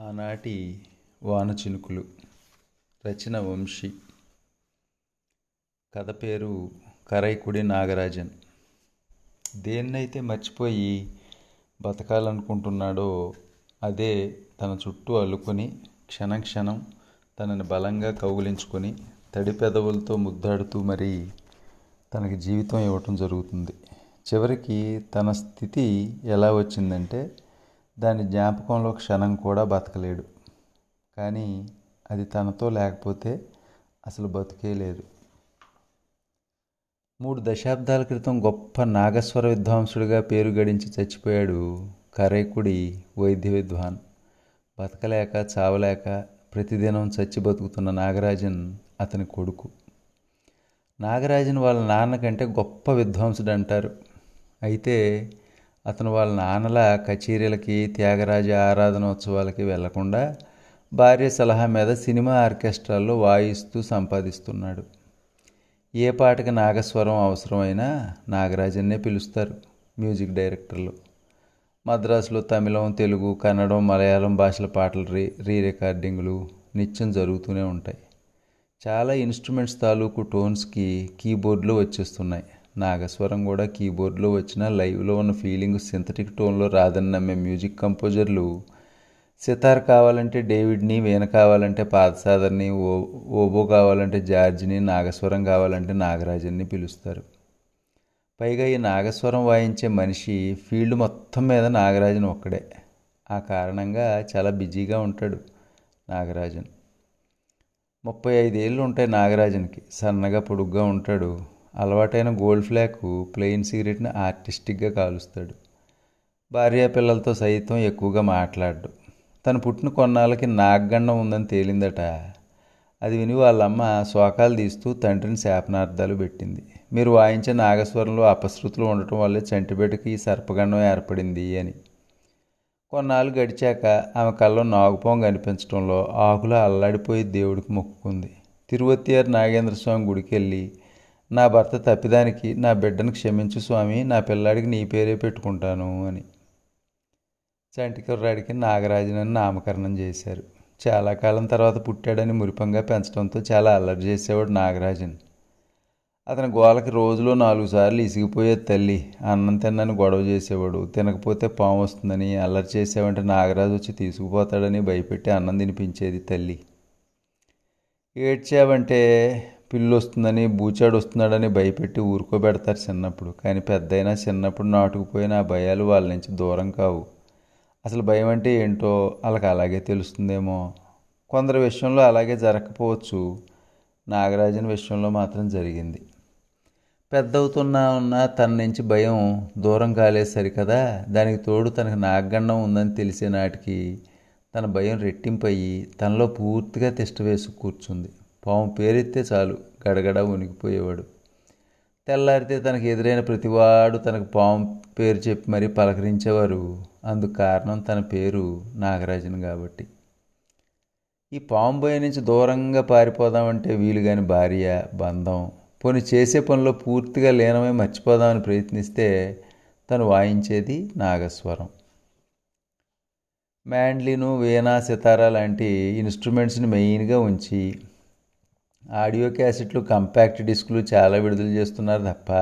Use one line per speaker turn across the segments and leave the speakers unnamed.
ఆనాటి వాన చినుకులు రచన వంశీ. కథ పేరు కరైకుడి నాగరాజన్. దేన్నైతే మర్చిపోయి బతకాలనుకుంటున్నాడో అదే తన చుట్టూ అల్లుకొని క్షణం క్షణం తనని బలంగా కౌగిలించుకొని తడి పెదవులతో ముద్దాడుతూ మరి తనకి జీవితం ఇవ్వటం జరుగుతుంది. చివరికి తన స్థితి ఎలా వచ్చిందంటే దాని జ్ఞాపకంలో క్షణం కూడా బతకలేడు. కానీ అది తనతో లేకపోతే అసలు బతికే లేదు. మూడు దశాబ్దాల క్రితం గొప్ప నాగస్వర విద్వాంసుడిగా పేరు గడించి చచ్చిపోయాడు కరైకుడి వైద్య విద్వాన్. బతకలేక చావలేక ప్రతిదినం చచ్చి బతుకుతున్న నాగరాజన్ అతని కొడుకు. నాగరాజన్ వాళ్ళ నాన్న కంటే గొప్ప విద్వాంసుడు అంటారు అయితే అతను వాళ్ళ నాన్నల కచేరీలకి త్యాగరాజ ఆరాధనోత్సవాలకి వెళ్ళకుండా భార్య సలహా మీద సినిమా ఆర్కెస్ట్రాల్లో వాయిస్తూ సంపాదిస్తున్నాడు. ఏ పాటకి నాగస్వరం అవసరమైనా నాగరాజన్నే పిలుస్తారు మ్యూజిక్ డైరెక్టర్లు. మద్రాసులో తమిళం తెలుగు కన్నడం మలయాళం భాషల పాటలు రీ రీ రికార్డింగ్లు నిత్యం జరుగుతూనే ఉంటాయి. చాలా ఇన్స్ట్రుమెంట్స్ తాలూకు టోన్స్కి కీబోర్డ్లు వచ్చేస్తున్నాయి. నాగస్వరం కూడా కీబోర్డ్లో వచ్చిన లైవ్లో ఉన్న ఫీలింగ్ సింథటిక్ టోన్లో రాదని నమ్మే మ్యూజిక్ కంపోజర్లు. సితార్ కావాలంటే డేవిడ్ని వీణ కావాలంటే పాదసాదర్ని ఓ ఓబో కావాలంటే జార్జిని నాగస్వరం కావాలంటే నాగరాజన్ని పిలుస్తారు. పైగా ఈ నాగస్వరం వాయించే మనిషి ఫీల్డ్ మొత్తం మీద నాగరాజన్ ఒక్కడే. ఆ కారణంగా చాలా బిజీగా ఉంటాడు నాగరాజన్. ముప్పై ఐదేళ్ళు ఉంటాయి నాగరాజన్కి. సన్నగా పొడుగ్గా ఉంటాడు. అలవాటైన గోల్డ్ ఫ్లాక్ ప్లెయిన్ సిగరెట్ని ఆర్టిస్టిక్గా కాలుస్తాడు. భార్య పిల్లలతో సైతం ఎక్కువగా మాట్లాడు. తను పుట్టిన కొన్నాళ్ళకి నాగగండం ఉందని తేలిందట. అది విని వాళ్ళమ్మ శోకాలు తీస్తూ తండ్రిని శాపనార్థాలు పెట్టింది. మీరు వాయించే నాగస్వరంలో అపశృతులు ఉండటం వల్లే చంటిబిడ్డకి సర్పగండం ఏర్పడింది అని. కొన్నాళ్ళు గడిచాక ఆమె కళ్ళలో నాగుపాము కనిపించడంలో ఆకులు అల్లాడిపోయి దేవుడికి మొక్కుకుంది. తిరువత్తియారు నాగేంద్ర స్వామి గుడికి వెళ్ళి నా భర్త తప్పిదానికి నా బిడ్డను క్షమించు స్వామి నా పిల్లాడికి నీ పేరే పెట్టుకుంటాను అని. చంటికుర్రాడికి నాగరాజునని నామకరణం చేశారు. చాలా కాలం తర్వాత పుట్టాడని మురిపంగా పెంచడంతో చాలా అల్లరి చేసేవాడు నాగరాజన్. అతని గోలకి రోజులో నాలుగు సార్లు ఇసిగిపోయేది తల్లి అన్నం తిన్నని గొడవ చేసేవాడు తినకపోతే పాము వస్తుందని అల్లరి చేసేవంటే నాగరాజు వచ్చి తీసుకుపోతాడని భయపెట్టి అన్నం తినిపించేది తల్లి. ఏడ్చావంటే పిల్లి వస్తుందని బూచాడు వస్తున్నాడని భయపెట్టి ఊరుకోబెడతారు చిన్నప్పుడు. కానీ పెద్దయినా చిన్నప్పుడు నాటుకుపోయిన ఆ భయాలు వాళ్ళ నుంచి దూరం కావు. అసలు భయం అంటే ఏంటో వాళ్ళకి అలాగే తెలుస్తుందేమో. కొందరి విషయంలో అలాగే జరగకపోవచ్చు. నాగరాజన్ విషయంలో మాత్రం జరిగింది. పెద్దవుతున్నా ఉన్న తన నుంచి భయం దూరం కాలేదు సరికదా? దానికి తోడు తనకు నాగగండం ఉందని తెలిసే నాటికి తన భయం రెట్టింపయ్యి తనలో పూర్తిగా తిష్ట వేసి కూర్చుంది. పాము పేరెత్తే చాలు గడగడ ఉనికిపోయేవాడు తెల్లారితే తనకు ఎదురైన ప్రతివాడు తనకు పాము పేరు చెప్పి మరీ పలకరించేవారు. అందుకు కారణం తన పేరు నాగరాజన్ కాబట్టి. ఈ పాము భయం నుంచి దూరంగా పారిపోదామంటే వీలు కాని భార్య బంధం. పోని చేసే పనిలో పూర్తిగా లీనమై మర్చిపోదామని ప్రయత్నిస్తే తను వాయించేది నాగస్వరం. మ్యాండ్లిను వీణా సితారా లాంటి ఇన్స్ట్రుమెంట్స్ని మెయిన్గా ఉంచి ఆడియో క్యాసెట్లు కంపాక్ట్ డిస్కులు చాలా విడుదల చేస్తున్నారు తప్ప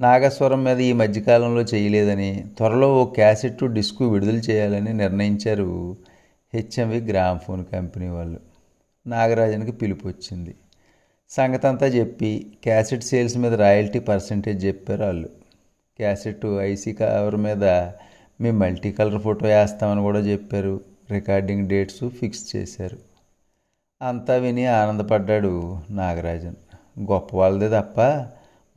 నాగస్వరం మీద ఈ మధ్యకాలంలో చేయలేదని త్వరలో ఓ క్యాసెట్ డిస్కు విడుదల చేయాలని నిర్ణయించారు హెచ్ఎంవి గ్రామ్ఫోన్ కంపెనీ వాళ్ళు. నాగరాజన్కి పిలుపు వచ్చింది. సంగతంతా చెప్పి క్యాసెట్ సేల్స్ మీద రాయల్టీ పర్సంటేజ్ చెప్పారు వాళ్ళు. క్యాసెట్ ఐసీ కవర్ మీద మీ మల్టీ కలర్ ఫోటో వేస్తామని కూడా చెప్పారు. రికార్డింగ్ డేట్స్ ఫిక్స్ చేశారు. అంతా విని ఆనందపడ్డాడు నాగరాజన్. గొప్ప వాళ్ళదే తప్ప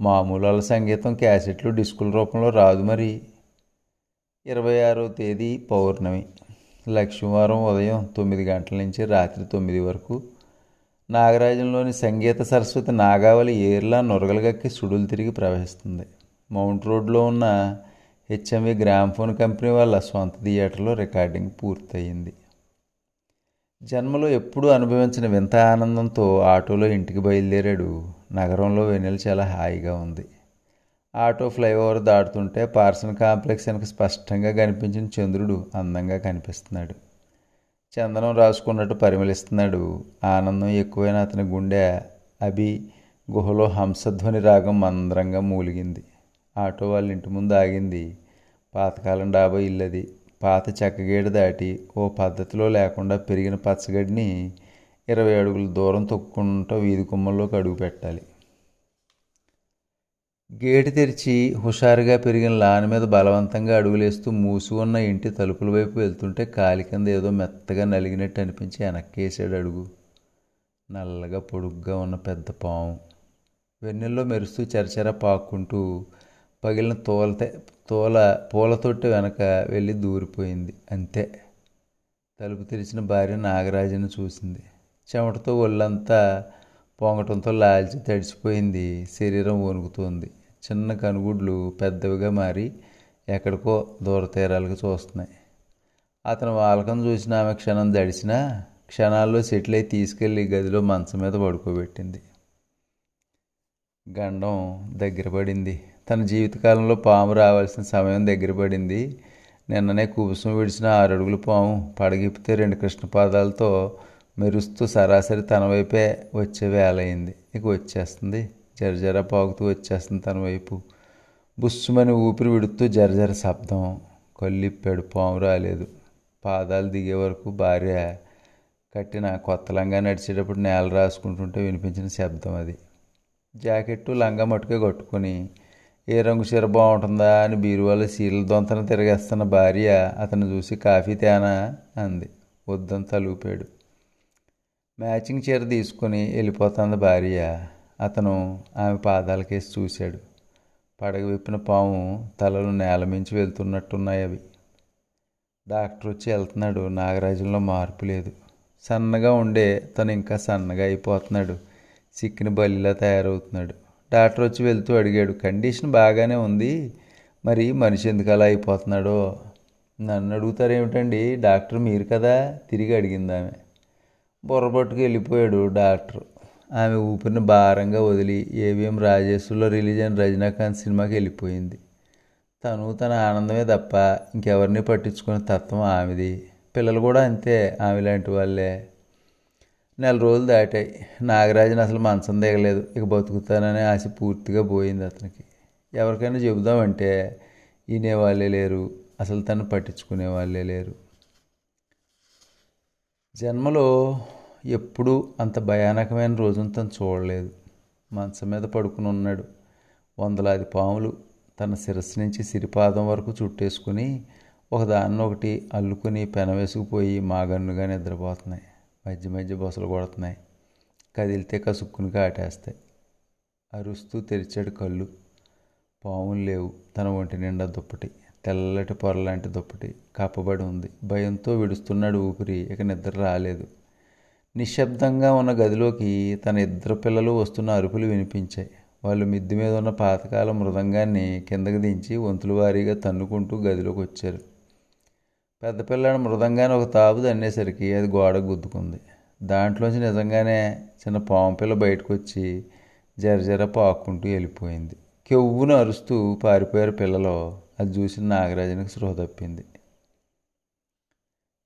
మామూలు వాళ్ళ సంగీతం క్యాసెట్లు డిస్కుల రూపంలో రాదు మరి. ఇరవై ఆరో తేదీ పౌర్ణమి. లక్ష్మీవారం ఉదయం తొమ్మిది గంటల నుంచి రాత్రి తొమ్మిది వరకు నాగరాజంలోని సంగీత సరస్వతి నాగావళి ఏర్లా నొరగలగక్కి సుడులు తిరిగి ప్రవహిస్తుంది. మౌంట్ రోడ్లో ఉన్న హెచ్ఎంవి గ్రామ్ఫోన్ కంపెనీ వాళ్ళ సొంత థియేటర్లో రికార్డింగ్ పూర్తయింది. జన్మలో ఎప్పుడూ అనుభవించిన వింత ఆనందంతో ఆటోలో ఇంటికి బయలుదేరాడు. నగరంలో వెన్నెల చాలా హాయిగా ఉంది. ఆటో ఫ్లైఓవర్ దాటుతుంటే పార్సన్ కాంప్లెక్స్ వెనక స్పష్టంగా కనిపించిన చంద్రుడు అందంగా కనిపిస్తున్నాడు. చందనం రాసుకున్నట్టు పరిమళిస్తున్నాడు. ఆనందం ఎక్కువైన అతని గుండె అభి గుహలో హంసధ్వని రాగం మందరంగా మూలిగింది. ఆటో వాళ్ళ ఇంటి ముందు ఆగింది. పాతకాలం డాబా ఇల్లది. పాత చెక్కగేడు దాటి ఓ పద్ధతిలో లేకుండా పెరిగిన పచ్చగడ్డిని ఇరవై అడుగుల దూరం తొక్కుంటూ వీధి కుమ్మల్లోకి అడుగు పెట్టాలి. గేటు తెరిచి హుషారుగా పెరిగిన లాన్ మీద బలవంతంగా అడుగులేస్తూ మూసి ఉన్న ఇంటి తలుపుల వైపు వెళ్తుంటే కాలి కింద ఏదో మెత్తగా నలిగినట్టు అనిపించి వెనక్కేసాడు అడుగు. నల్లగా పొడుగ్గా ఉన్న పెద్ద పాము. వెన్నెల్లో మెరుస్తూ చరచర పాక్కుంటూ పగిలిన తోలతే తోల పూలతొట్టి వెనక వెళ్ళి దూరిపోయింది. అంతే. తలుపు తెరిచిన భార్య నాగరాజుని చూసింది. చెమటతో ఒళ్ళంతా పొంగటంతో లాల్చి తడిచిపోయింది శరీరం వణుకుతోంది. చిన్న కనుగుడ్లు పెద్దవిగా మారి ఎక్కడికో దూరతీరాలకు చూస్తున్నాయి. అతను వాలకం చూసిన ఆమె క్షణం దడిచినా క్షణాల్లో సెటిల్ అయి తీసుకెళ్ళి గదిలో మంచం మీద పడుకోబెట్టింది. గండం దగ్గర పడింది. తన జీవితకాలంలో పాము రావాల్సిన సమయం దగ్గర పడింది. నిన్ననే కుబుసం విడిచిన ఆరు అడుగుల పాము పడగిప్పితే రెండు కృష్ణపాదాలతో మెరుస్తూ సరాసరి తన వైపే వచ్చే వేలయింది. ఇక వచ్చేస్తుంది. జరజర పాకుతూ వచ్చేస్తుంది తన వైపు. బుస్సుమని ఊపిరి విడుతూ జరజర శబ్దం. కళ్ళిప్పాడు పాము రాలేదు. పాదాలు దిగే వరకు భార్య కట్టిన కొత్త లంగా నడిచేటప్పుడు నేల రాసుకుంటుంటే వినిపించిన శబ్దం అది. జాకెట్టు లంగా మట్టుకే కట్టుకొని ఏ రంగు చీర బాగుంటుందా అని బీరువాలో చీరల దొంతన తిరగేస్తున్న భార్య అతను చూసి కాఫీ తేనా అంది. వద్దని తలూపాడు మ్యాచింగ్ చీర తీసుకుని వెళ్ళిపోతుంది భార్య. అతను ఆమె పాదాలకేసి చూశాడు. పడగ విప్పిన పాము తలలు నేల మించి వెళ్తున్నట్టున్నాయి అవి. డాక్టర్ వచ్చి వెళ్తున్నాడు. నాగరాజులో మార్పు లేదు. సన్నగా ఉండే తను ఇంకా సన్నగా అయిపోతున్నాడు. సిక్కిన బలిలా తయారవుతున్నాడు. డాక్టర్ వచ్చి వెళ్తూ అడిగాడు కండిషన్ బాగానే ఉంది. మరి మనిషి ఎందుకు అలా అయిపోతున్నాడో? నన్ను అడుగుతారేమిటండి? డాక్టర్ మీరు కదా? తిరిగి అడిగింది ఆమె. బుర్రపట్టుకు వెళ్ళిపోయాడు డాక్టర్. ఆమె ఊపిరిని భారంగా వదిలి ఏవిఎం రాజేశ్వరిలో రిలీజ్ అయిన రజనీకాంత్ సినిమాకి వెళ్ళిపోయింది. తను తన ఆనందమే తప్ప ఇంకెవరిని పట్టించుకునే తత్వం ఆమెది. పిల్లలు కూడా అంతే ఆమె లాంటి వాళ్ళే. నెల రోజులు దాటాయి. నాగరాజుని అసలు మంచం దిగలేదు. ఇక బతుకుతాననే ఆశ పూర్తిగా పోయింది అతనికి. ఎవరికైనా చెబుదామంటే వినేవాళ్ళే లేరు. అసలు తను పట్టించుకునే వాళ్ళే లేరు. జన్మలో ఎప్పుడూ అంత భయానకమైన రోజును తను చూడలేదు. మంచం మీద పడుకుని ఉన్నాడు. వందలాది పాములు తన శిరస్సు నుంచి సిరిపాదం వరకు చుట్టేసుకుని ఒకదాన్ని ఒకటి అల్లుకుని పెనవేసుకుపోయి మాగన్నుగా నిద్రపోతున్నాయి. మధ్య మధ్య బొసలు కొడుతున్నాయి. కదిలితే కసుక్కుని కాటేస్తాయి. అరుస్తూ తెరిచాడు కళ్ళు. పాములు లేవు. తన ఒంటి నిండా దుప్పటి. తెల్లటి పొరలాంటి దుప్పటి. కప్పబడి ఉంది. భయంతో విడుస్తున్నాడు ఊపిరి. ఇక నిద్ర రాలేదు. నిశ్శబ్దంగా ఉన్న గదిలోకి తన ఇద్దరు పిల్లలు వస్తున్న అరుపులు వినిపించాయి. వాళ్ళు మిద్ది మీద ఉన్న పాతకాల మృదంగాన్ని కిందకి దించి వంతుల వారీగా తన్నుకుంటూ గదిలోకి వచ్చారు. పెద్ద పిల్లాడు మృదంగానే ఒక తాబు తన్నేసరికి అది గోడ గుద్దుకుంది. దాంట్లోంచి నిజంగానే చిన్న పాము పిల్ల బయటకు వచ్చి జరజర పాక్కుంటూ వెళ్ళిపోయింది. కెవ్వును అరుస్తూ పారిపోయారు పిల్లలు. అది చూసి నాగరాజునికి స్పృహ తప్పింది.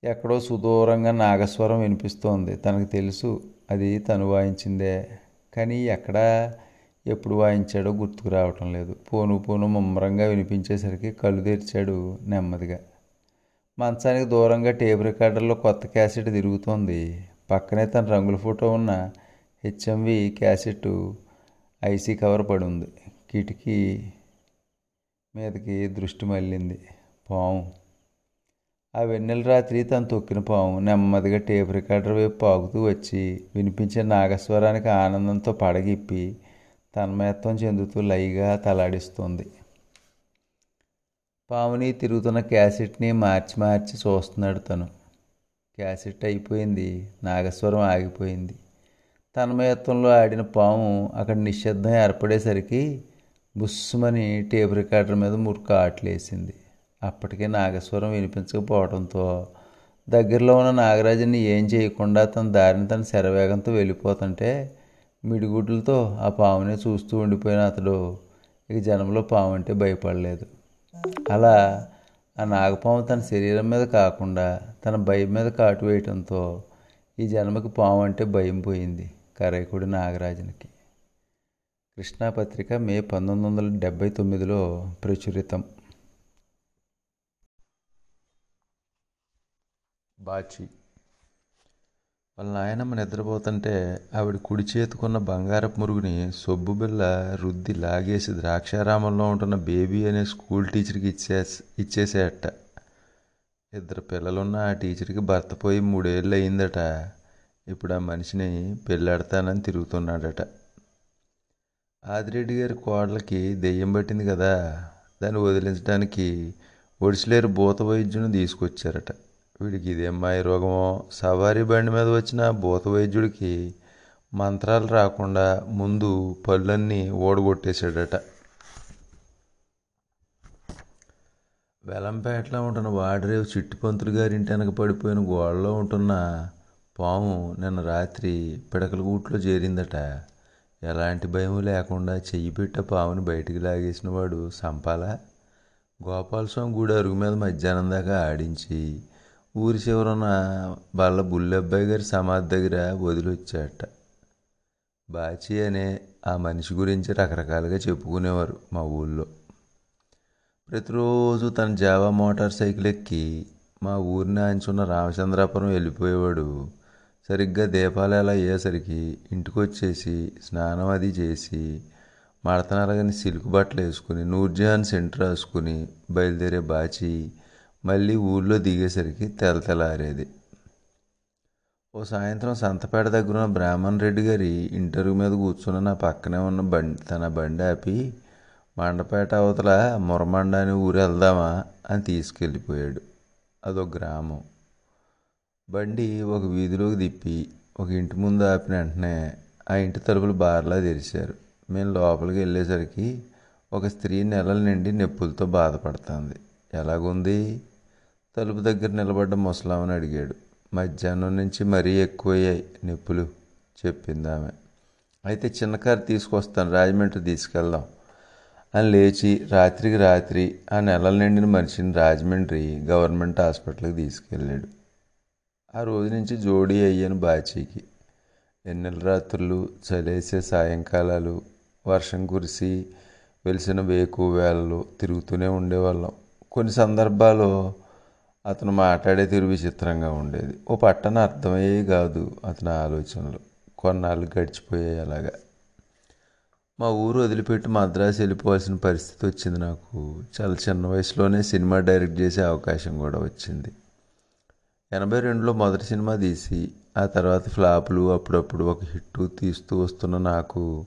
ఎక్కడో సుదూరంగా నాగస్వరం వినిపిస్తోంది. తనకు తెలుసు అది తను వాయించిందే. కానీ ఎక్కడా ఎప్పుడు వాయించాడో గుర్తుకు రావటం లేదు. పోను పోను ముమ్మరంగా వినిపించేసరికి కళ్ళు తెరిచాడు నెమ్మదిగా. మంచానికి దూరంగా టేప్ రికార్డర్లో కొత్త క్యాసెట్ తిరుగుతోంది. పక్కనే తన రంగుల ఫోటో ఉన్న హెచ్ఎంవి క్యాసెట్ ఐసీ కవర్ పడి ఉంది కిటికీ మీదకి దృష్టి మళ్ళింది. పాము. ఆ వెన్నెల రాత్రి తను తొక్కిన పాము నెమ్మదిగా టేప్ రికార్డర్ వైపు పాగుతూ వచ్చి వినిపించే నాగస్వరానికి ఆనందంతో పడగిప్పి తన్మయత్వం చెందుతూ లైగా తలాడిస్తుంది. పాముని తిరుగుతున్న క్యాసెట్ని మార్చి మార్చి చూస్తున్నాడు తను. క్యాసెట్ అయిపోయింది. నాగస్వరం ఆగిపోయింది. తన్మయత్వంలో ఆడిన పాము అక్కడ నిశ్శబ్దం ఏర్పడేసరికి బుస్సుమని టేప్ రికార్డర్ మీద మురుకు ఆటలేసింది. అప్పటికే నాగస్వరం వినిపించకపోవడంతో దగ్గరలో ఉన్న నాగరాజుని ఏం చేయకుండా తన దారిని తన శరవేగంతో వెళ్ళిపోతుంటే మిడిగుడ్లతో ఆ పామునే చూస్తూ ఉండిపోయిన అతడు ఇక జనంలో పాము అంటే భయపడలేదు. అలా ఆ నాగపాము తన శరీరం మీద కాకుండా తన భయం మీద కాటు వేయటంతో ఈ జన్మకి పాము అంటే భయం పోయింది కరైకుడి నాగరాజునికి. కృష్ణా పత్రిక మే పంతొమ్మిది వందల డెబ్భై తొమ్మిదిలో ప్రచురితం. బాచి వాళ్ళ నాయనమ్మ నిద్రపోతుంటే ఆవిడ కుడి చేతుకున్న బంగారపు మురుగుని సొబ్బు బిల్ల రుద్ది లాగేసి ద్రాక్షారామంలో ఉంటున్న బేబీ అనే స్కూల్ టీచర్కి ఇచ్చే ఇచ్చేసేట ఇద్దరు పిల్లలున్న ఆ టీచర్కి భర్త పోయి మూడేళ్ళు అయిందట. ఇప్పుడు ఆ మనిషిని పెళ్ళాడతానని తిరుగుతున్నాడట. ఆదిరెడ్డి గారి కోడలకి దెయ్యం పట్టింది కదా. దాన్ని వదిలించడానికి ఒడిసిలేరు భూత వైద్యుని తీసుకొచ్చారట. వీడికి ఇదే మాయ రోగమో? సవారీ బండి మీద వచ్చిన భూత వైద్యుడికి మంత్రాలు రాకుండా ముందు పళ్ళన్నీ ఓడగొట్టేశాడట. వెలంపేటలో ఉంటున్న వాడరేవు చిట్టుపంతులు గారింటి వెనక పడిపోయిన గోడలో ఉంటున్న పాము నిన్న రాత్రి పిడకల గూట్లో చేరిందట. ఎలాంటి భయం లేకుండా చెయ్యి పెట్ట పాముని బయటికి లాగేసిన వాడు సంపాల. గోపాలస్వామి గుడి అరుగు మీద మధ్యాహ్నం దాకా ఆడించి ఊరి చివరన వాళ్ళ బుల్లబ్బాయి గారి సమాధి దగ్గర వదిలొచ్చాట. బాచి అనే ఆ మనిషి గురించి రకరకాలుగా చెప్పుకునేవారు మా ఊళ్ళో. ప్రతిరోజు తన జావా మోటార్ సైకిల్ ఎక్కి మా ఊరిని అంచున్న రామచంద్రాపురం వెళ్ళిపోయేవాడు. సరిగ్గా దీపాలు ఎలా అయ్యేసరికి ఇంటికి వచ్చేసి స్నానం అది చేసి మడతనలగని సిల్క్ బట్టలు వేసుకుని నూర్జహాన్ సెంటర్ రాసుకుని బయలుదేరే బాచి మళ్ళీ ఊళ్ళో దిగేసరికి తెల తెల్లారేది ఓ సాయంత్రం సంతపేట దగ్గర ఉన్న బ్రాహ్మణ్ రెడ్డి గారి ఇంటర్వ్యూ మీద కూర్చున్న నా పక్కనే ఉన్న బండి తన బండి ఆపి మండపేట అవతల మురమండ అని ఊరు వెళ్దామా? అని తీసుకెళ్ళిపోయాడు. అదొక గ్రామం. బండి ఒక వీధిలోకి తిప్పి ఒక ఇంటి ముందు ఆపిన వెంటనే ఆ ఇంటి తలుపులు బార్లా తెరిచారు. మేము లోపలికి వెళ్ళేసరికి ఒక స్త్రీ నెలల నిండి నొప్పులతో బాధపడుతుంది. ఎలాగుంది? తలుపు దగ్గర నిలబడ్డ ముసలామని అడిగాడు. మధ్యాహ్నం నుంచి మరీ ఎక్కువయ్యాయి నొప్పులు చెప్పింది ఆమె. అయితే చిన్న కారు తీసుకొస్తాను రాజమండ్రి తీసుకెళ్దాం. అని లేచి రాత్రికి రాత్రి ఆ నెలల నిండిన మనిషిని రాజమండ్రి గవర్నమెంట్ హాస్పిటల్కి తీసుకెళ్ళాడు. ఆ రోజు నుంచి జోడీ అయ్యాను బాచీకి. ఎన్నెల రాత్రులు చలేసే సాయంకాలాలు వర్షం కురిసి వెలిసిన వేకు వేళలు తిరుగుతూనే ఉండేవాళ్ళం. కొన్ని సందర్భాల్లో అతను మాట్లాడే తీరు విచిత్రంగా ఉండేది. ఓ పట్టణ అర్థమయ్యే కాదు అతని ఆలోచనలు. కొన్నాళ్ళు గడిచిపోయాయి అలాగా. మా ఊరు వదిలిపెట్టి మద్రాసు వెళ్ళిపోవాల్సిన పరిస్థితి వచ్చింది నాకు. చాలా చిన్న వయసులోనే సినిమా డైరెక్ట్ చేసే అవకాశం కూడా వచ్చింది. ఎనభై రెండులో మొదటి సినిమా తీసి ఆ తర్వాత ఫ్లాపులు అప్పుడప్పుడు ఒక హిట్టు తీస్తూ వస్తున్న నాకు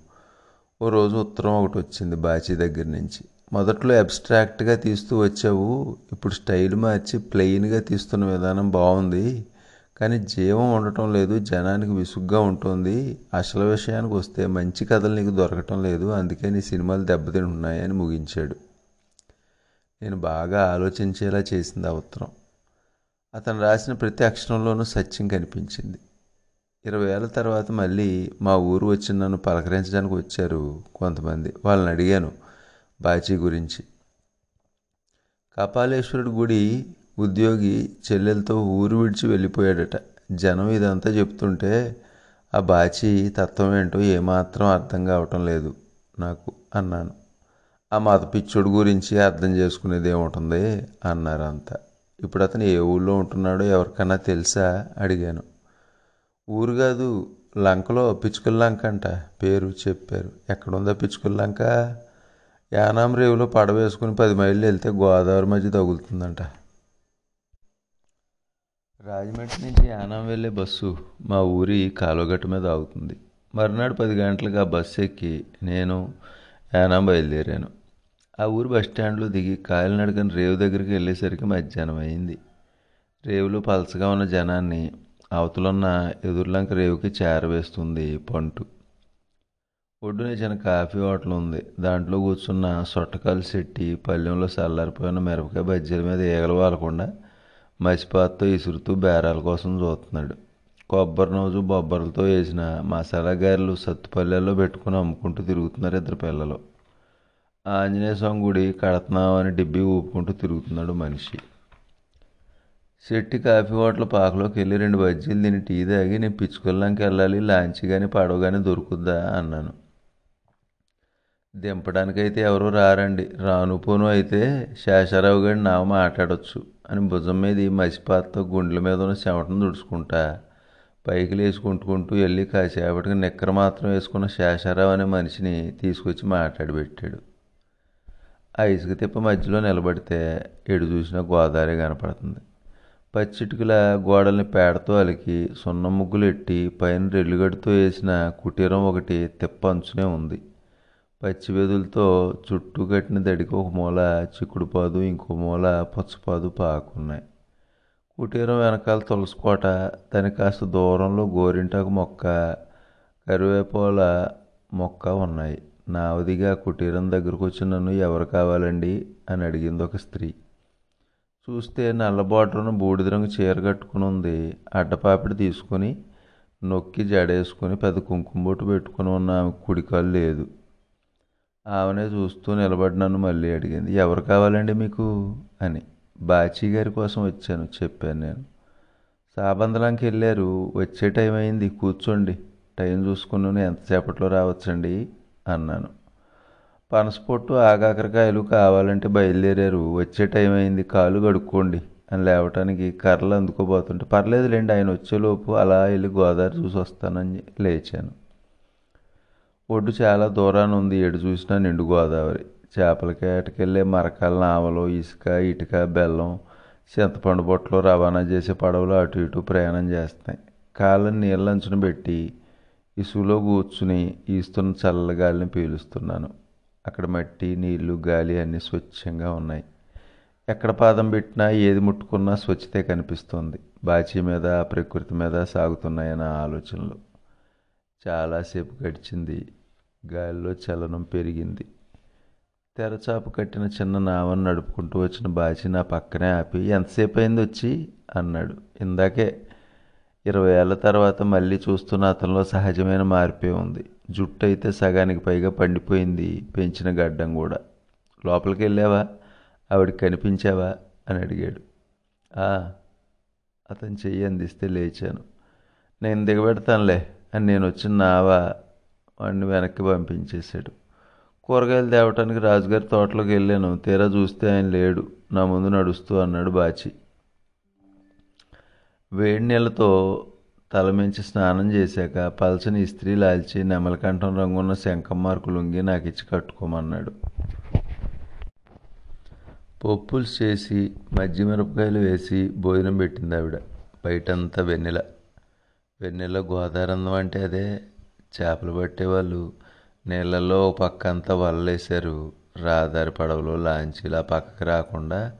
ఓ రోజు ఉత్తరం ఒకటి వచ్చింది బాచీ దగ్గర నుంచి. మొదట్లో అబ్స్ట్రాక్ట్గా తీస్తూ వచ్చావు. ఇప్పుడు స్టైల్ మార్చి ప్లెయిన్గా తీస్తున్న విధానం బాగుంది. కానీ జీవం ఉండటం లేదు జనానికి విసుగ్గా ఉంటుంది. అసలు విషయానికి వస్తే మంచి కథలు నీకు దొరకటం లేదు. అందుకే నీ సినిమాలు దెబ్బతింటున్నాయని ముగించాడు. నేను బాగా ఆలోచించేలా చేసింది ఆ ఉత్తరం. అతను రాసిన ప్రతి అక్షరంలోనూ సత్యం కనిపించింది. ఇరవై ఏళ్ళ తర్వాత మళ్ళీ మా ఊరు వచ్చి నన్ను పలకరించడానికి వచ్చారు కొంతమంది. వాళ్ళని అడిగాను బాచీ గురించి. కపాలేశ్వరుడి గుడి ఉద్యోగి చెల్లెలతో ఊరు విడిచి వెళ్ళిపోయాడట. జనం ఇదంతా చెప్తుంటే ఆ బాచి తత్వం ఏంటో ఏమాత్రం అర్థం కావటం లేదు నాకు అన్నాను. ఆ మత పిచ్చుడు గురించి అర్థం చేసుకునేది ఏముంటుంది? అన్నారు అంతా. ఇప్పుడు అతను ఏ ఊళ్ళో ఉంటున్నాడో ఎవరికన్నా తెలుసా? అడిగాను. ఊరు కాదు లంకలో పిచ్చుకల లంక అంట. పేరు చెప్పారు. ఎక్కడుందా పిచ్చుకల లంక? యానాం రేవులో పడవేసుకుని పది మైళ్ళు వెళ్తే గోదావరి మధ్య తగులుతుందంట. రాజమండ్రి నుంచి యానాం వెళ్ళే బస్సు మా ఊరి కాలువగట్ట మీద ఆగుతుంది. మరునాడు పది గంటలకు ఆ బస్సు ఎక్కి నేను యానాం బయలుదేరాను. ఆ ఊరు బస్ స్టాండ్లో దిగి కాలినడకని రేవు దగ్గరికి వెళ్ళేసరికి మధ్యాహ్నం అయింది. రేవులో పలసగా ఉన్న జనాన్ని అవతలున్న ఎదుర్లంక రేవుకి చేరవేస్తుంది పంటు. ఒడ్డున చిన్న కాఫీ హోటల్ ఉంది. దాంట్లో కూర్చున్న సొట్టకాలు సెట్టి పల్లెంలో చల్లారిపోయిన మిరపకాయ బజ్జీల మీద ఈగలు వాలకుండా మసిపాతో ఇసురుతూ బేరాల కోసం చూస్తున్నాడు. కొబ్బరి నోజు బొబ్బర్లతో వేసిన మసాలా గారెలు సత్తుపల్లెల్లో పెట్టుకుని అమ్ముకుంటూ తిరుగుతున్నారు ఇద్దరు పిల్లలు. ఆంజనేయ స్వామి గుడి అని డిబ్బి ఊపుకుంటూ తిరుగుతున్నాడు మనిషి. శెట్టి కాఫీ హోటల్ పాకలోకి వెళ్ళి రెండు బజ్జీలు తిని టీ తాగి నేను పిచ్చుకొల్లంకి వెళ్ళాలి లాంచ్ కానీ పడవ కానీ దొరుకుద్దా అన్నాను. దింపడానికైతే ఎవరూ రారండి. రాను పోను అయితే శేషారావు గారి నా మాట్లాడొచ్చు అని భుజం మీద ఈ మసిపాతతో గుండెల మీద ఉన్న చెమటను దుడుచుకుంటా. పైకి లేచుకుంటుకుంటూ వెళ్ళి కాసేపటికి నిక్కర మాత్రం వేసుకున్న శేషారావు అనే మనిషిని తీసుకొచ్చి మాట్లాడి పెట్టాడు ఆ ఇసుక తిప్ప మధ్యలో నిలబడితే ఎడు చూసినా గోదావరి కనపడుతుంది. పచ్చిటికల గోడల్ని పేడతో అలికి సున్నం ముగ్గులు ఎట్టి పైన రెల్లుగడ్డతో వేసిన కుటీరం ఒకటి తిప్ప అంచునే ఉంది. పచ్చివెదులతో చుట్టూ కట్టిన దడికి ఒక మూల చిక్కుడుపాదు ఇంకో మూల పచ్చపాదు పాకున్నాయి. కుటీరం వెనకాల తులసికోట దాని కాస్త దూరంలో గోరింటాకు మొక్క కరివేపాల మొక్క ఉన్నాయి. నావదిగా కుటీరం దగ్గరకు వచ్చి నన్ను ఎవరు కావాలండి అని అడిగింది ఒక స్త్రీ. చూస్తే నల్ల బూడిద రంగు చీర కట్టుకుని ఉంది. అడ్డపాపిడి తీసుకొని నొక్కి జడేసుకొని పెద్ద కుంకుమ బొట్టు పెట్టుకుని ఉన్న ఆమె కుడికాలు లేదు. ఆమెనే చూస్తూ నిలబడి నన్ను మళ్ళీ అడిగింది. ఎవరు కావాలండి మీకు? అని. బాచీ గారి కోసం వచ్చాను చెప్పాను నేను. సాబందలంకి వెళ్ళారు. వచ్చే టైం అయింది. కూర్చోండి. టైం చూసుకుని ఎంతసేపట్లో రావచ్చండి? అన్నాను. పనసపొట్టు ఆగాకరకాయలు కావాలంటే బయలుదేరారు. వచ్చే టైం అయింది. కాలు కడుక్కోండి అని లేవటానికి కర్రలు అందుకోబోతుంటే పర్లేదులేండి. ఆయన వచ్చేలోపు అలా వెళ్ళి గోదావరి చూసి వస్తానని లేచాను. ఒడ్డు చాలా దూరాన ఉంది. ఎటు చూసినా నిండు గోదావరి. చేపల కేటకెళ్ళే మరకాల నావలు ఇసుక ఇటుక బెల్లం చింతపండు బొట్టలు రవాణా చేసే పడవలు అటు ఇటు ప్రయాణం చేస్తున్నాయి. కాళ్ళని నీళ్ళంచున పెట్టి ఇసులో కూర్చుని ఈస్తున్న చల్లగాలిని పీలుస్తున్నాను. అక్కడ మట్టి నీళ్ళు గాలి అన్నీ స్వచ్ఛంగా ఉన్నాయి. ఎక్కడ పాదం పెట్టినా ఏది ముట్టుకున్నా స్వచ్ఛతే కనిపిస్తుంది. బాచీ మీద ప్రకృతి మీద సాగుతున్నాయన్న ఆలోచనలు. చాలాసేపు గడిచింది. గాలిలో చలనం పెరిగింది. తెరచాపు కట్టిన చిన్న నావను నడుపుకుంటూ వచ్చిన బాచి నా పక్కనే ఆపి ఎంతసేపు అయింది వచ్చి? అన్నాడు. ఇందాకే ఇరవై ఏళ్ళ తర్వాత మళ్ళీ చూస్తున్న అతనిలో సహజమైన మార్పే ఉంది. జుట్టు అయితే సగానికి పైగా పండిపోయింది పెంచిన గడ్డం కూడా. లోపలికి వెళ్ళావా? ఆవిడకి కనిపించావా? అని అడిగాడు. అతను చెయ్యి అందిస్తే లేచాను. నేను దిగబెడతానులే. అని నేను వచ్చిన నావా వాడిని వెనక్కి పంపించేశాడు. కూరగాయలు తేవటానికి రాజుగారి తోటలోకి వెళ్ళాను. తీరా చూస్తే ఆయన లేడు. నా ముందు నడుస్తూ అన్నాడు బాచి. వేడి నీళ్ళతో తలమించి స్నానం చేశాక పలచని ఇస్త్రీ లాల్చి నెమలకంఠం రంగున్న శంఖమ్మార్కు లుంగి నాకు ఇచ్చి కట్టుకోమన్నాడు. పప్పులు చేసి మజ్జి మిరపకాయలు వేసి భోజనం పెట్టింది ఆవిడ. బయటంతా వెన్నెల. వెన్నెల గోదారందం అంటే అదే. చేపలు పట్టేవాళ్ళు నీళ్ళల్లో ఒక పక్క అంతా వలలేశారు. రాదారి పడవలు లాంచీలు ఆ పక్కకి రాకుండా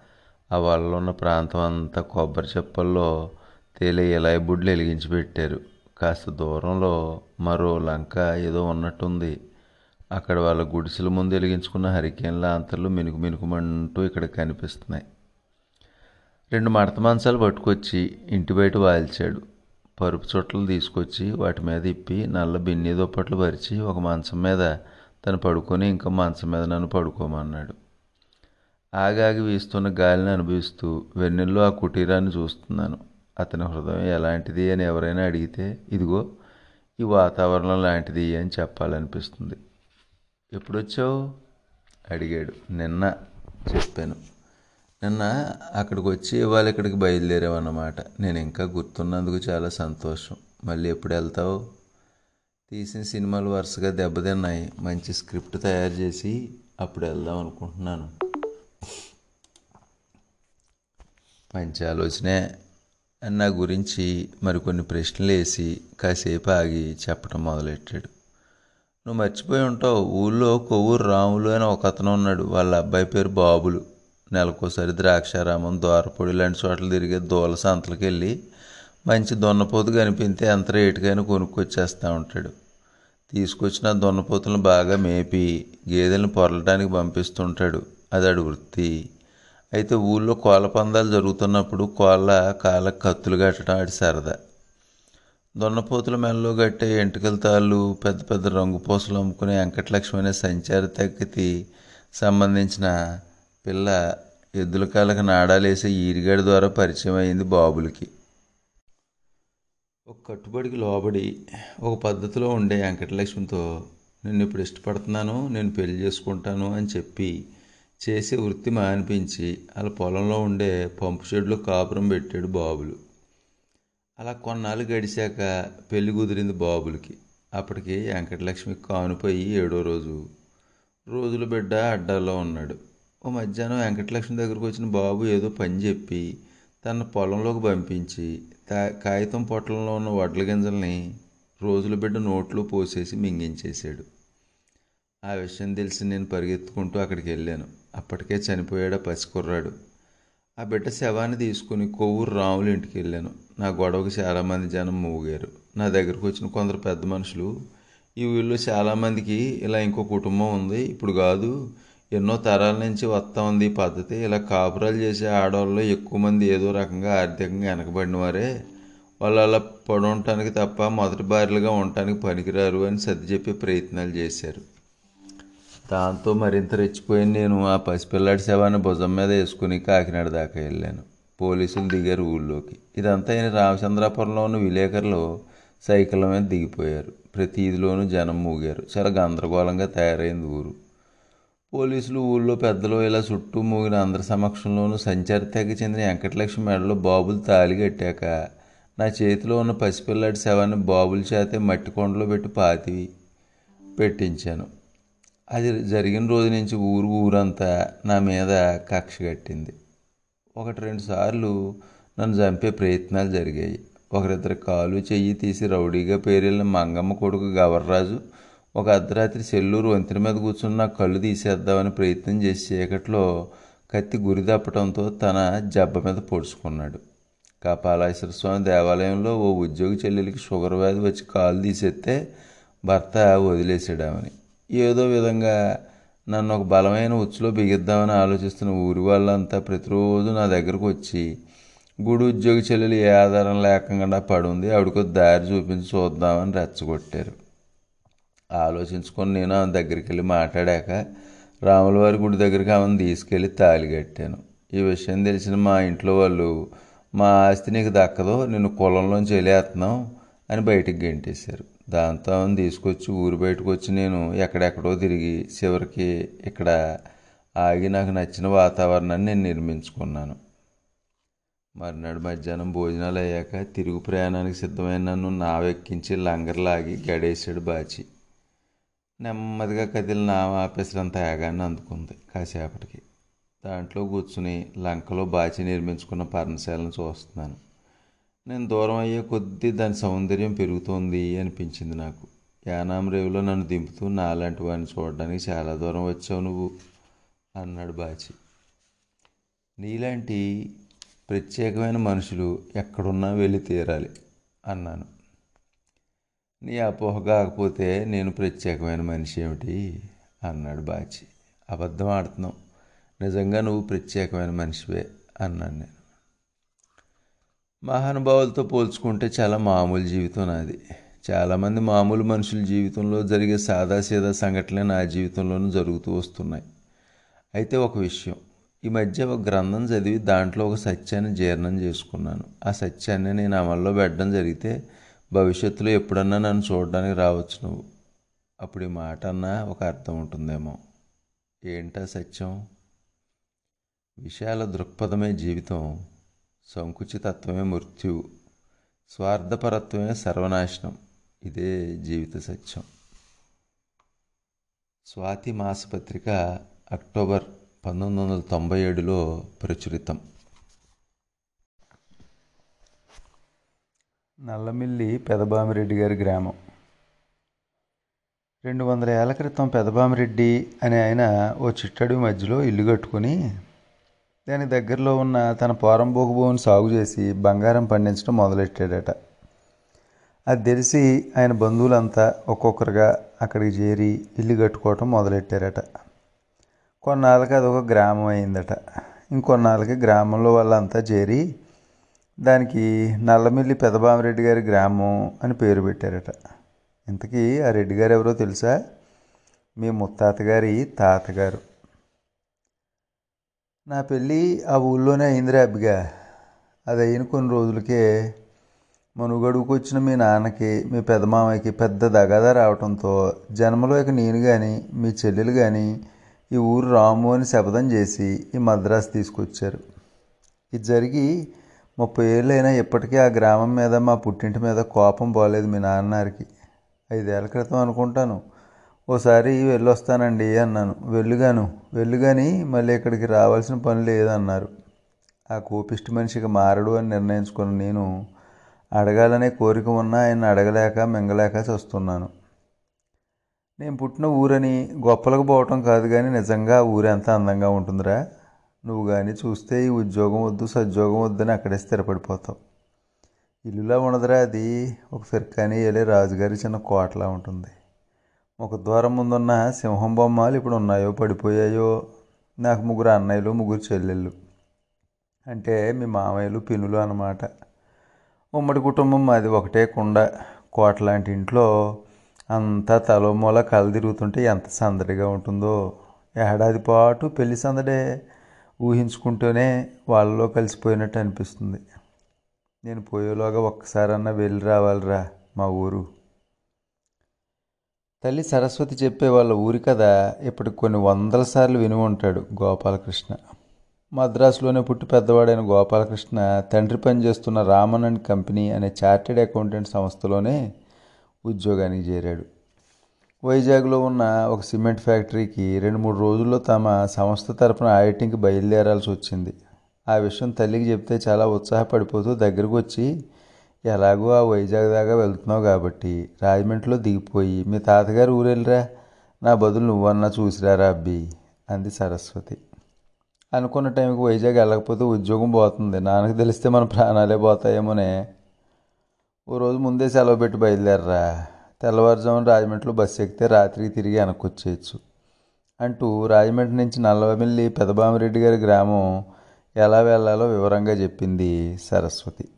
ఆ వలలో ఉన్న ప్రాంతం అంతా కొబ్బరి చెప్పల్లో తేలే ఇలాయి బుడ్లు వెలిగించి పెట్టారు. కాస్త దూరంలో మరో లంక ఏదో ఉన్నట్టుంది. అక్కడ వాళ్ళ గుడిసెల ముందు వెలిగించుకున్న హరికేన్ లాంతర్లు మినుకు మినుకుమంటూ ఇక్కడ కనిపిస్తున్నాయి. రెండు మడత మంచాలు పట్టుకొచ్చి ఇంటి బయట వాల్చాడు. పరుపు చుట్టలు తీసుకొచ్చి వాటి మీద ఇప్పి నల్ల బిన్ని దుప్పట్లు పరిచి ఒక మంచం మీద తను పడుకొని ఇంకో మంచం మీద నన్ను పడుకోమన్నాడు. ఆగాగి వీస్తున్న గాలిని అనుభవిస్తూ వెన్నెల్లో ఆ కుటీరాన్ని చూస్తున్నాను. అతని హృదయం ఎలాంటిది అని ఎవరైనా అడిగితే ఇదిగో ఈ వాతావరణం లాంటిది అని చెప్పాలనిపిస్తుంది. ఎప్పుడొచ్చావు? అడిగాడు. నిన్న చెప్పాను. నిన్న అక్కడికి వచ్చి ఇవాళ ఇక్కడికి బయలుదేరావన్నమాట నేను ఇంకా గుర్తున్నందుకు చాలా సంతోషం. మళ్ళీ ఎప్పుడు వెళ్తావు? తీసిన సినిమాలు వరుసగా దెబ్బతిన్నాయి. మంచి స్క్రిప్ట్ తయారు చేసి అప్పుడు వెళ్దాం అనుకుంటున్నాను. మంచి ఆలోచనే. నా గురించి మరికొన్ని ప్రశ్నలు వేసి కాసేపు ఆగి చెప్పడం మొదలెట్టాడు. నువ్వు మర్చిపోయి ఉంటావు. ఊళ్ళో కొవ్వూరు రాములు అని ఒక అతను ఉన్నాడు. వాళ్ళ అబ్బాయి పేరు బాబులు. నెలకోసారి ద్రాక్షారామం ద్వారపొడి లాంటి చోట్ల తిరిగే దూల సంతలకు వెళ్ళి మంచి దొన్నపోతు కనిపిస్తే ఎంత రేటుకైనా కొనుక్కొచ్చేస్తూ ఉంటాడు. తీసుకొచ్చిన దొన్నపోతులను బాగా మేపి గేదెలను పొరలటానికి పంపిస్తుంటాడు. అది అడు వృత్తి. అయితే ఊళ్ళో కోళ్ళ పందాలు జరుగుతున్నప్పుడు కోళ్ళ కాళ్ళకు కత్తులు కట్టడం ఆడి సరదా. దొన్నపోతుల మెల్లో కట్టే ఎంటుకల తాళ్ళు పెద్ద పెద్ద రంగు పూసలు అమ్ముకునే వెంకటలక్ష్మి అనే సంచార తగ్గితి సంబంధించిన పిల్ల ఎద్దుల కాళ్ళకు నాడాలేసే ఈరిగాడి ద్వారా పరిచయం అయింది బాబులకి. ఒక కట్టుబడికి లోబడి ఒక పద్ధతిలో ఉండే వెంకటలక్ష్మితో నిన్ను ఇప్పుడు ఇష్టపడుతున్నాను నేను పెళ్ళి చేసుకుంటాను అని చెప్పి చేసే వృత్తి మానిపించి వాళ్ళ పొలంలో ఉండే పంపు షెడ్లో కాపురం పెట్టాడు బాబులు. అలా కొన్నాళ్ళు గడిచాక పెళ్ళి కుదిరింది బాబులకి. అప్పటికి వెంకటలక్ష్మి కానుపోయి ఏడో రోజు రోజులు బిడ్డ అడ్డాల్లో ఉన్నాడు. ఓ మధ్యాహ్నం వెంకటలక్ష్మి దగ్గరకు వచ్చిన బాబు ఏదో పని చెప్పి తన పొలంలోకి పంపించి కాగితం పొట్టలంలో ఉన్న వడ్ల గింజల్ని రోజుల బిడ్డ నోట్లో పోసేసి మింగించేశాడు. ఆ విషయం తెలిసి నేను పరిగెత్తుకుంటూ అక్కడికి వెళ్ళాను. అప్పటికే చనిపోయాడు పసికుర్రాడు. ఆ బిడ్డ శవాన్ని తీసుకుని కొవ్వూరు రాములు ఇంటికి వెళ్ళాను. నా గొడవకు చాలామంది జనం మూగారు. నా దగ్గరకు వచ్చిన కొందరు పెద్ద మనుషులు ఈ ఊళ్ళో చాలామందికి ఇలా ఇంకో కుటుంబం ఉంది. ఇప్పుడు కాదు ఎన్నో తరాల నుంచి వస్తూ ఉంది ఈ పద్ధతి. ఇలా కాపురాలు చేసే ఆడవాళ్ళు ఎక్కువ మంది ఏదో రకంగా ఆర్థికంగా వెనకబడిన వారే. వాళ్ళు అలా పడుంటానికి ఉండటానికి తప్ప మొదటి భార్యలుగా ఉండటానికి పనికిరారు అని సర్ది చెప్పే ప్రయత్నాలు చేశారు. దాంతో మరింత రెచ్చిపోయిన నేను. ఆ పసిపిల్లాడి శవాన్ని భుజం మీద వేసుకుని కాకినాడ దాకా వెళ్ళాను. పోలీసులు దిగారు ఊళ్ళోకి. ఇదంతా అయిన రామచంద్రాపురంలో ఉన్న విలేకరులు సైకిళ్ళ మీద దిగిపోయారు. ప్రతి ఇదిలోనూ జనం మూగారు. చాలా గందరగోళంగా తయారైంది ఊరు. పోలీసులు ఊళ్ళో పెద్దలు ఇలా చుట్టూ మూగిన అందరి సమక్షంలోనూ సంచారి తెగ చెందిన వెంకటలక్ష్మి మెడలో బాబులు తాలి కట్టాక నా చేతిలో ఉన్న పసిపిల్లాడి శవాన్ని బాబుల చేతే మట్టి కొండలో పెట్టి పాతి పెట్టించాను. అది జరిగిన రోజు నుంచి ఊరు ఊరంతా నా మీద కక్ష కట్టింది. ఒకటి రెండు సార్లు నన్ను చంపే ప్రయత్నాలు జరిగాయి. ఒకరిద్దరు కాలు చెయ్యి తీసి రౌడీగా పేరెళ్ళిన మంగమ్మ కొడుకు గవర్రాజు ఒక అర్ధరాత్రి సెల్లూరు వంతెన మీద కూర్చుని నా కళ్ళు తీసేద్దామని ప్రయత్నం చేసి చీకట్లో కత్తి గురిదప్పడంతో తన జబ్బ మీద పొడుచుకున్నాడు. కపాలేశ్వర స్వామి దేవాలయంలో ఓ ఉద్యోగి చెల్లెలికి షుగర్ వ్యాధి వచ్చి కాలు తీసేస్తే భర్త వదిలేసాడామని ఏదో విధంగా నన్ను ఒక బలమైన ఉచ్చులో బిగిద్దామని ఆలోచిస్తున్న ఊరి వాళ్ళంతా ప్రతిరోజు నా దగ్గరకు వచ్చి గుడి ఉద్యోగి చెల్లెలు ఏ ఆధారం లేకుండా పడుంది ఆవిడకు దారి చూపించి చూద్దామని రెచ్చగొట్టారు. ఆలోచించుకొని నేను ఆమె దగ్గరికి వెళ్ళి మాట్లాడాక రాములవారి గుడి దగ్గరికి ఆమెను తీసుకెళ్ళి తాళి కట్టాను. ఈ విషయం తెలిసిన మా ఇంట్లో వాళ్ళు మా ఆస్తి నీకు దక్కదో నిన్ను కులంలోంచి వెళ్ళేస్తున్నాం అని బయటికి గెంటేశారు. దాంతో ఆమెను తీసుకొచ్చి ఊరు బయటకు వచ్చి నేను ఎక్కడెక్కడో తిరిగి చివరికి ఇక్కడ ఆగి నాకు నచ్చిన వాతావరణాన్ని నేను నిర్మించుకున్నాను. మర్నాడు మధ్యాహ్నం భోజనాలు అయ్యాక తిరుగు ప్రయాణానికి సిద్ధమైన నన్ను నావెక్కించి లంగర్లాగి గడేశాడు బాచి. నెమ్మదిగా కదిలిన నావ ఆపేసినంత యాగాన్ని అందుకుంది కాసేపటికి. దాంట్లో కూర్చుని లంకలో బాచి నిర్మించుకున్న పర్ణశాలను చూస్తున్నాను. నేను దూరం అయ్యే కొద్దీ దాని సౌందర్యం పెరుగుతోంది అనిపించింది నాకు. యానాం రేవులో నన్ను దింపుతూ నాలాంటి వాడిని చూడడానికి చాలా దూరం వచ్చావు నువ్వు అన్నాడు బాచి. నీలాంటి ప్రత్యేకమైన మనుషులు ఎక్కడున్నా వెళ్ళి తీరాలి అన్నాను. నీ అపోహ కాకపోతే నేను ప్రత్యేకమైన మనిషి ఏమిటి? అన్నాడు బాచి. అబద్ధం ఆడుతున్నావు. నిజంగా నువ్వు ప్రత్యేకమైన మనిషివే అన్నాను నేను. మహానుభావులతో పోల్చుకుంటే చాలా మామూలు జీవితం నాది. చాలామంది మామూలు మనుషుల జీవితంలో జరిగే సాదాసీదా సంఘటనలే నా జీవితంలోనూ జరుగుతూ వస్తున్నాయి. అయితే ఒక విషయం. ఈ మధ్య ఒక గ్రంథం చదివి దాంట్లో ఒక సత్యాన్ని జీర్ణం చేసుకున్నాను. ఆ సత్యాన్ని నేను అమల్లో పెట్టడం జరిగితే భవిష్యత్తులో ఎప్పుడన్నా నన్ను చూడడానికి రావచ్చు నువ్వు. అప్పుడు ఈ మాట అన్నా ఒక అర్థం ఉంటుందేమో. ఏంటా సత్యం? విశాల దృక్పథమే జీవితం. సంకుచితత్వమే మృత్యువు. స్వార్థపరత్వమే సర్వనాశనం. ఇదే జీవిత సత్యం. స్వాతి మాసపత్రిక అక్టోబర్ పంతొమ్మిది వందల తొంభై ఏడులో ప్రచురితం. నల్లమిల్లి పెదబామిరెడ్డి గారి గ్రామం. రెండు వందల ఏళ్ళ క్రితం పెదబామిరెడ్డి అనే ఆయన ఓ చిట్టడి మధ్యలో ఇల్లు కట్టుకుని దాని దగ్గరలో ఉన్న తన పోరంబోకు భూమిని సాగు చేసి బంగారం పండించడం మొదలెట్టాడట. అది తెలిసి ఆయన బంధువులంతా ఒక్కొక్కరుగా అక్కడికి చేరి ఇల్లు కట్టుకోవటం మొదలెట్టారట. కొన్నాళ్ళకి అదొక గ్రామం అయిందట. ఇంకొన్నాళ్ళకి గ్రామంలో వాళ్ళంతా చేరి దానికి నల్లమిల్లి పెదబామిరెడ్డి గారి గ్రామం అని పేరు పెట్టారట. ఇంతకీ ఆ రెడ్డి గారు ఎవరో తెలుసా? మీ ముత్తాత గారి తాతగారు. నా పెళ్ళి ఆ ఊళ్ళోనే అయిందిరా అబ్బిగా. అది అయిన కొన్ని రోజులకే మనుగడుకు వచ్చిన మీ నాన్నకి మీ పెదమామయ్యకి పెద్ద దగాదా రావడంతో జన్మలో ఇక నేను కానీ మీ చెల్లెలు కానీ ఈ ఊరు రాము అని శపథం చేసి ఈ మద్రాసు తీసుకొచ్చారు. ఇది జరిగి ముప్పై ఏళ్ళైనా ఇప్పటికీ ఆ గ్రామం మీద మా పుట్టింటి మీద కోపం పోలేదు మీ నాన్నగారికి. ఐదేళ్ళ క్రితం అనుకుంటాను. ఓసారి వెళ్ళొస్తానండి అన్నాను. వెళ్ళుగాను వెళ్ళుగాని మళ్ళీ ఇక్కడికి రావాల్సిన పని లేదన్నారు. ఆ కోపిష్టి మనిషికి మారడు అని నిర్ణయించుకున్న నేను అడగాలనే కోరిక ఉన్నా ఆయన అడగలేక మింగలేక చస్తున్నాను. నేను పుట్టిన ఊరని గొప్పలకు పోవటం కాదు కానీ నిజంగా ఊరు ఎంత అందంగా ఉంటుందిరా. నువ్వు కానీ చూస్తే ఈ ఉద్యోగం వద్దు సద్యోగం వద్దని అక్కడే స్థిరపడిపోతావు. ఇల్లులా ఉండదురా అది. ఒక కానీ వెళ్ళే రాజుగారి చిన్న కోటలా ఉంటుంది. ముఖద్వారం ద్వారం ముందున్న సింహం బొమ్మలు ఇప్పుడు ఉన్నాయో పడిపోయాయో. నాకు ముగ్గురు అన్నయ్యలు ముగ్గురు చెల్లెళ్ళు. అంటే మీ మామయ్యలు పినులు అన్నమాట. ఉమ్మడి కుటుంబం అది ఒకటే కుండ. కోట లాంటి ఇంట్లో అంతా తలోమూల కళ్ళు తిరుగుతుంటే ఎంత సందడిగా ఉంటుందో. ఏడాది పాటు పెళ్ళి సందడే. ఊహించుకుంటూనే వాళ్ళలో కలిసిపోయినట్టు అనిపిస్తుంది. నేను పోయేలోగా ఒక్కసారన్నా వెళ్ళి రావాలిరా మా ఊరు. తల్లి సరస్వతి చెప్పే వాళ్ళ ఊరి కథ ఇప్పటికి కొన్ని వందల సార్లు విని ఉంటాడు గోపాలకృష్ణ. మద్రాసులోనే పుట్టి పెద్దవాడైన గోపాలకృష్ణ తండ్రి పనిచేస్తున్న రామన్ అండ్ కంపెనీ అనే చార్టెడ్ అకౌంటెంట్ సంస్థలోనే ఉద్యోగానికి చేరాడు. వైజాగ్లో ఉన్న ఒక సిమెంట్ ఫ్యాక్టరీకి రెండు మూడు రోజుల్లో తమ సంస్థ తరపున ఆడిటింగ్కి బయలుదేరాల్సి వచ్చింది. ఆ విషయం తల్లికి చెప్తే చాలా ఉత్సాహపడిపోతూ దగ్గరకు వచ్చి ఎలాగో ఆ వైజాగ్ దాకా వెళ్తున్నావు కాబట్టి రాజమండ్రిలో దిగిపోయి మీ తాతగారు ఊరెళ్ళరా నా బదులు నువ్వన్నా చూసిరారా అబ్బి అంది సరస్వతి. అనుకున్న టైంకి వైజాగ్ వెళ్ళకపోతే ఉద్యోగం పోతుంది. నాన్నకు తెలిస్తే మన ప్రాణాలే పోతాయేమోనే. ఓ రోజు ముందే సెలవు పెట్టి బయలుదేరరా. తెల్లవారుజామున రాజమండ్రిలో బస్సు ఎక్కితే రాత్రికి తిరిగి వెనక్కి వచ్చేయచ్చు అంటూ రాజమండ్రి నుంచి నల్లవమిల్లి పెదబామిరెడ్డి గారి గ్రామం ఎలా వెళ్ళాలో వివరంగా చెప్పింది సరస్వతి.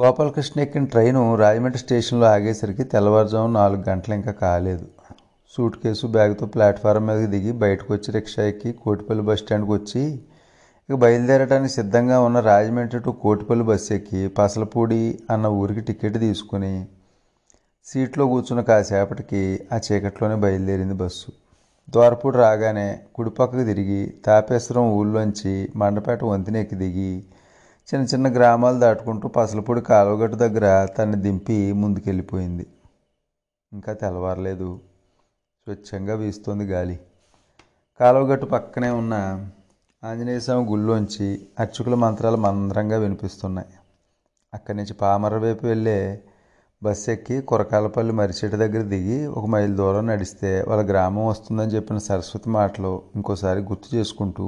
గోపాలకృష్ణ ఎక్కిన ట్రైను రాజమండ్రి స్టేషన్లో ఆగేసరికి తెల్లవారుజామున నాలుగు గంటలు ఇంకా కాలేదు. సూట్ కేసు బ్యాగ్తో ప్లాట్ఫారం మీదకి దిగి బయటకు వచ్చి రిక్షా ఎక్కి కోటిపల్లి బస్ స్టాండ్కి వచ్చి ఇక బయలుదేరడానికి సిద్ధంగా ఉన్న రాజమండ్రి టు కోటిపల్లి బస్సు ఎక్కి పసలపూడి అన్న ఊరికి టికెట్ తీసుకుని సీట్లో కూర్చున్న కాసేపటికి ఆ చీకట్లోనే బయలుదేరింది బస్సు. ద్వారపూడి రాగానే కుడిపక్కకు తిరిగి తాపేశ్వరం ఊళ్ళోంచి మండపేట వంతెన ఎక్కి దిగి చిన్న చిన్న గ్రామాలు దాటుకుంటూ పసలపూడి కాలువగట్టు దగ్గర తన్ని దింపి ముందుకెళ్ళిపోయింది. ఇంకా తెల్లవారలేదు. స్వచ్ఛంగా వీస్తోంది గాలి. కాలువగట్టు పక్కనే ఉన్న ఆంజనేయ స్వామి గుళ్ళోంచి అర్చకుల మంత్రాలు మందరంగా వినిపిస్తున్నాయి. అక్కడి నుంచి పామర వైపు వెళ్ళే బస్సు ఎక్కి కురకాలపల్లి మరిచెట్టు దగ్గర దిగి ఒక మైలు దూరం నడిస్తే వాళ్ళ గ్రామం వస్తుందని చెప్పిన సరస్వతి మాటలు ఇంకోసారి గుర్తు చేసుకుంటూ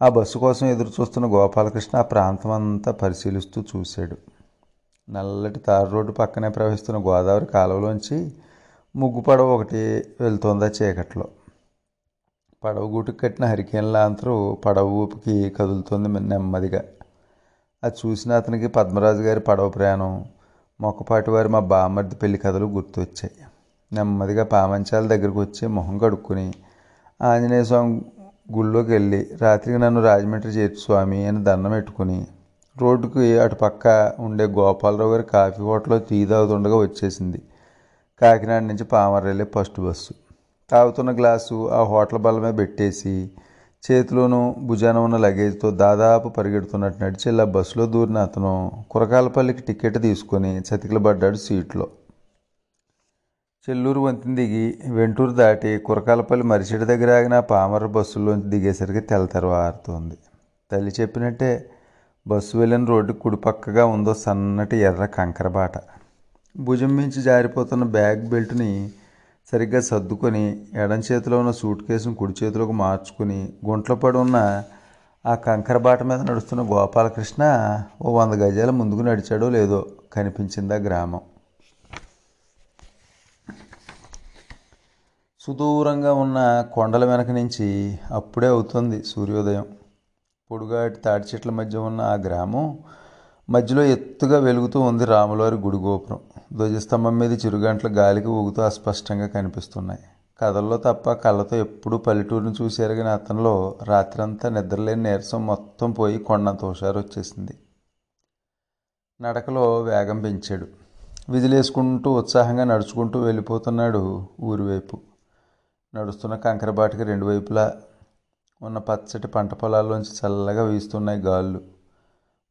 ఆ బస్సు కోసం ఎదురు చూస్తున్న గోపాలకృష్ణ ఆ ప్రాంతం అంతా పరిశీలిస్తూ చూశాడు. నల్లటి తారు రోడ్డు పక్కనే ప్రవహిస్తున్న గోదావరి కాలువలోంచి ముగ్గు పడవ ఒకటి వెళ్తోందా చీకట్లో. పడవ గూటుకు కట్టిన హరికేన్ లాంతరు పడవ ఊపికి కదులుతుంది నెమ్మదిగా. అది చూసిన అతనికి పద్మరాజు గారి పడవ ప్రయాణం మొక్కపాటి వారి మా బామ్మర్ది పెళ్ళి కథలు గుర్తొచ్చాయి. నెమ్మదిగా పామంచాల దగ్గరకు వచ్చి మొహం కడుక్కుని ఆంజనేయ స్వామి గుళ్ళోకి వెళ్ళి రాత్రికి నన్ను రాజమండ్రి చేర్చు స్వామి అని దండం పెట్టుకుని రోడ్డుకి అటు పక్క ఉండే గోపాలరావు గారి కాఫీ హోటల్లో టీ తాగుతుండగా వచ్చేసింది. కాకినాడ నుంచి పామర వెళ్ళే ఫస్ట్ బస్సు. తాగుతున్న గ్లాసు ఆ హోటల్ బల్ల మీద పెట్టేసి చేతిలోనూ భుజాన ఉన్న లగేజ్తో దాదాపు పరిగెడుతున్నట్టు నడిచి ఇలా బస్సులో దూరిన అతను కురకాలపల్లికి టికెట్ తీసుకొని చతికిలబడ్డాడు సీట్లో. చెల్లూరు వంతెన దిగి వెంటూరు దాటి కురకాలపల్లి మరిచెడి దగ్గర ఆగిన పామర బస్సులోంచి దిగేసరికి తెల్లతెరవారుతోంది తల్లి చెప్పినట్టే బస్సు వెళ్ళిన రోడ్డు కుడిపక్కగా ఉందో సన్నటి ఎర్ర కంకరబాట భుజం మించి జారిపోతున్న బ్యాగ్ బెల్ట్ని సరిగ్గా సర్దుకొని ఎడం చేతిలో ఉన్న సూట్ కేసును కుడి చేతిలోకి మార్చుకుని గుంట్లో పడి ఉన్న ఆ కంకర బాట మీద నడుస్తున్న గోపాలకృష్ణ ఓ వంద గజాల ముందుకు నడిచాడో లేదో కనిపించిందా గ్రామం. సుదూరంగా ఉన్న కొండల వెనక నుంచి అప్పుడే అవుతుంది సూర్యోదయం. పొడుగాటి తాటి చెట్ల మధ్య ఉన్న ఆ గ్రామం మధ్యలో ఎత్తుగా వెలుగుతూ ఉంది రాములవారి గుడి గోపురం ధ్వజస్తంభం మీద చిరుగంటలు గాలికి ఊగుతూ అస్పష్టంగా కనిపిస్తున్నాయి. కథల్లో తప్ప కళ్ళతో ఎప్పుడూ పల్లెటూరును చూసి కానీ అతనిలో రాత్రంతా నిద్రలేని నీరసం మొత్తం పోయి కొండంత హుషారు వచ్చేసింది. నడకలో వేగం పెంచాడు. విదిలేసుకుంటూ ఉత్సాహంగా నడుచుకుంటూ వెళ్ళిపోతున్నాడు ఊరివైపు. నడుస్తున్న కంకరబాటికి రెండు వైపులా ఉన్న పచ్చటి పంట పొలాల్లోంచి చల్లగా వీస్తున్నాయి గాళ్ళు.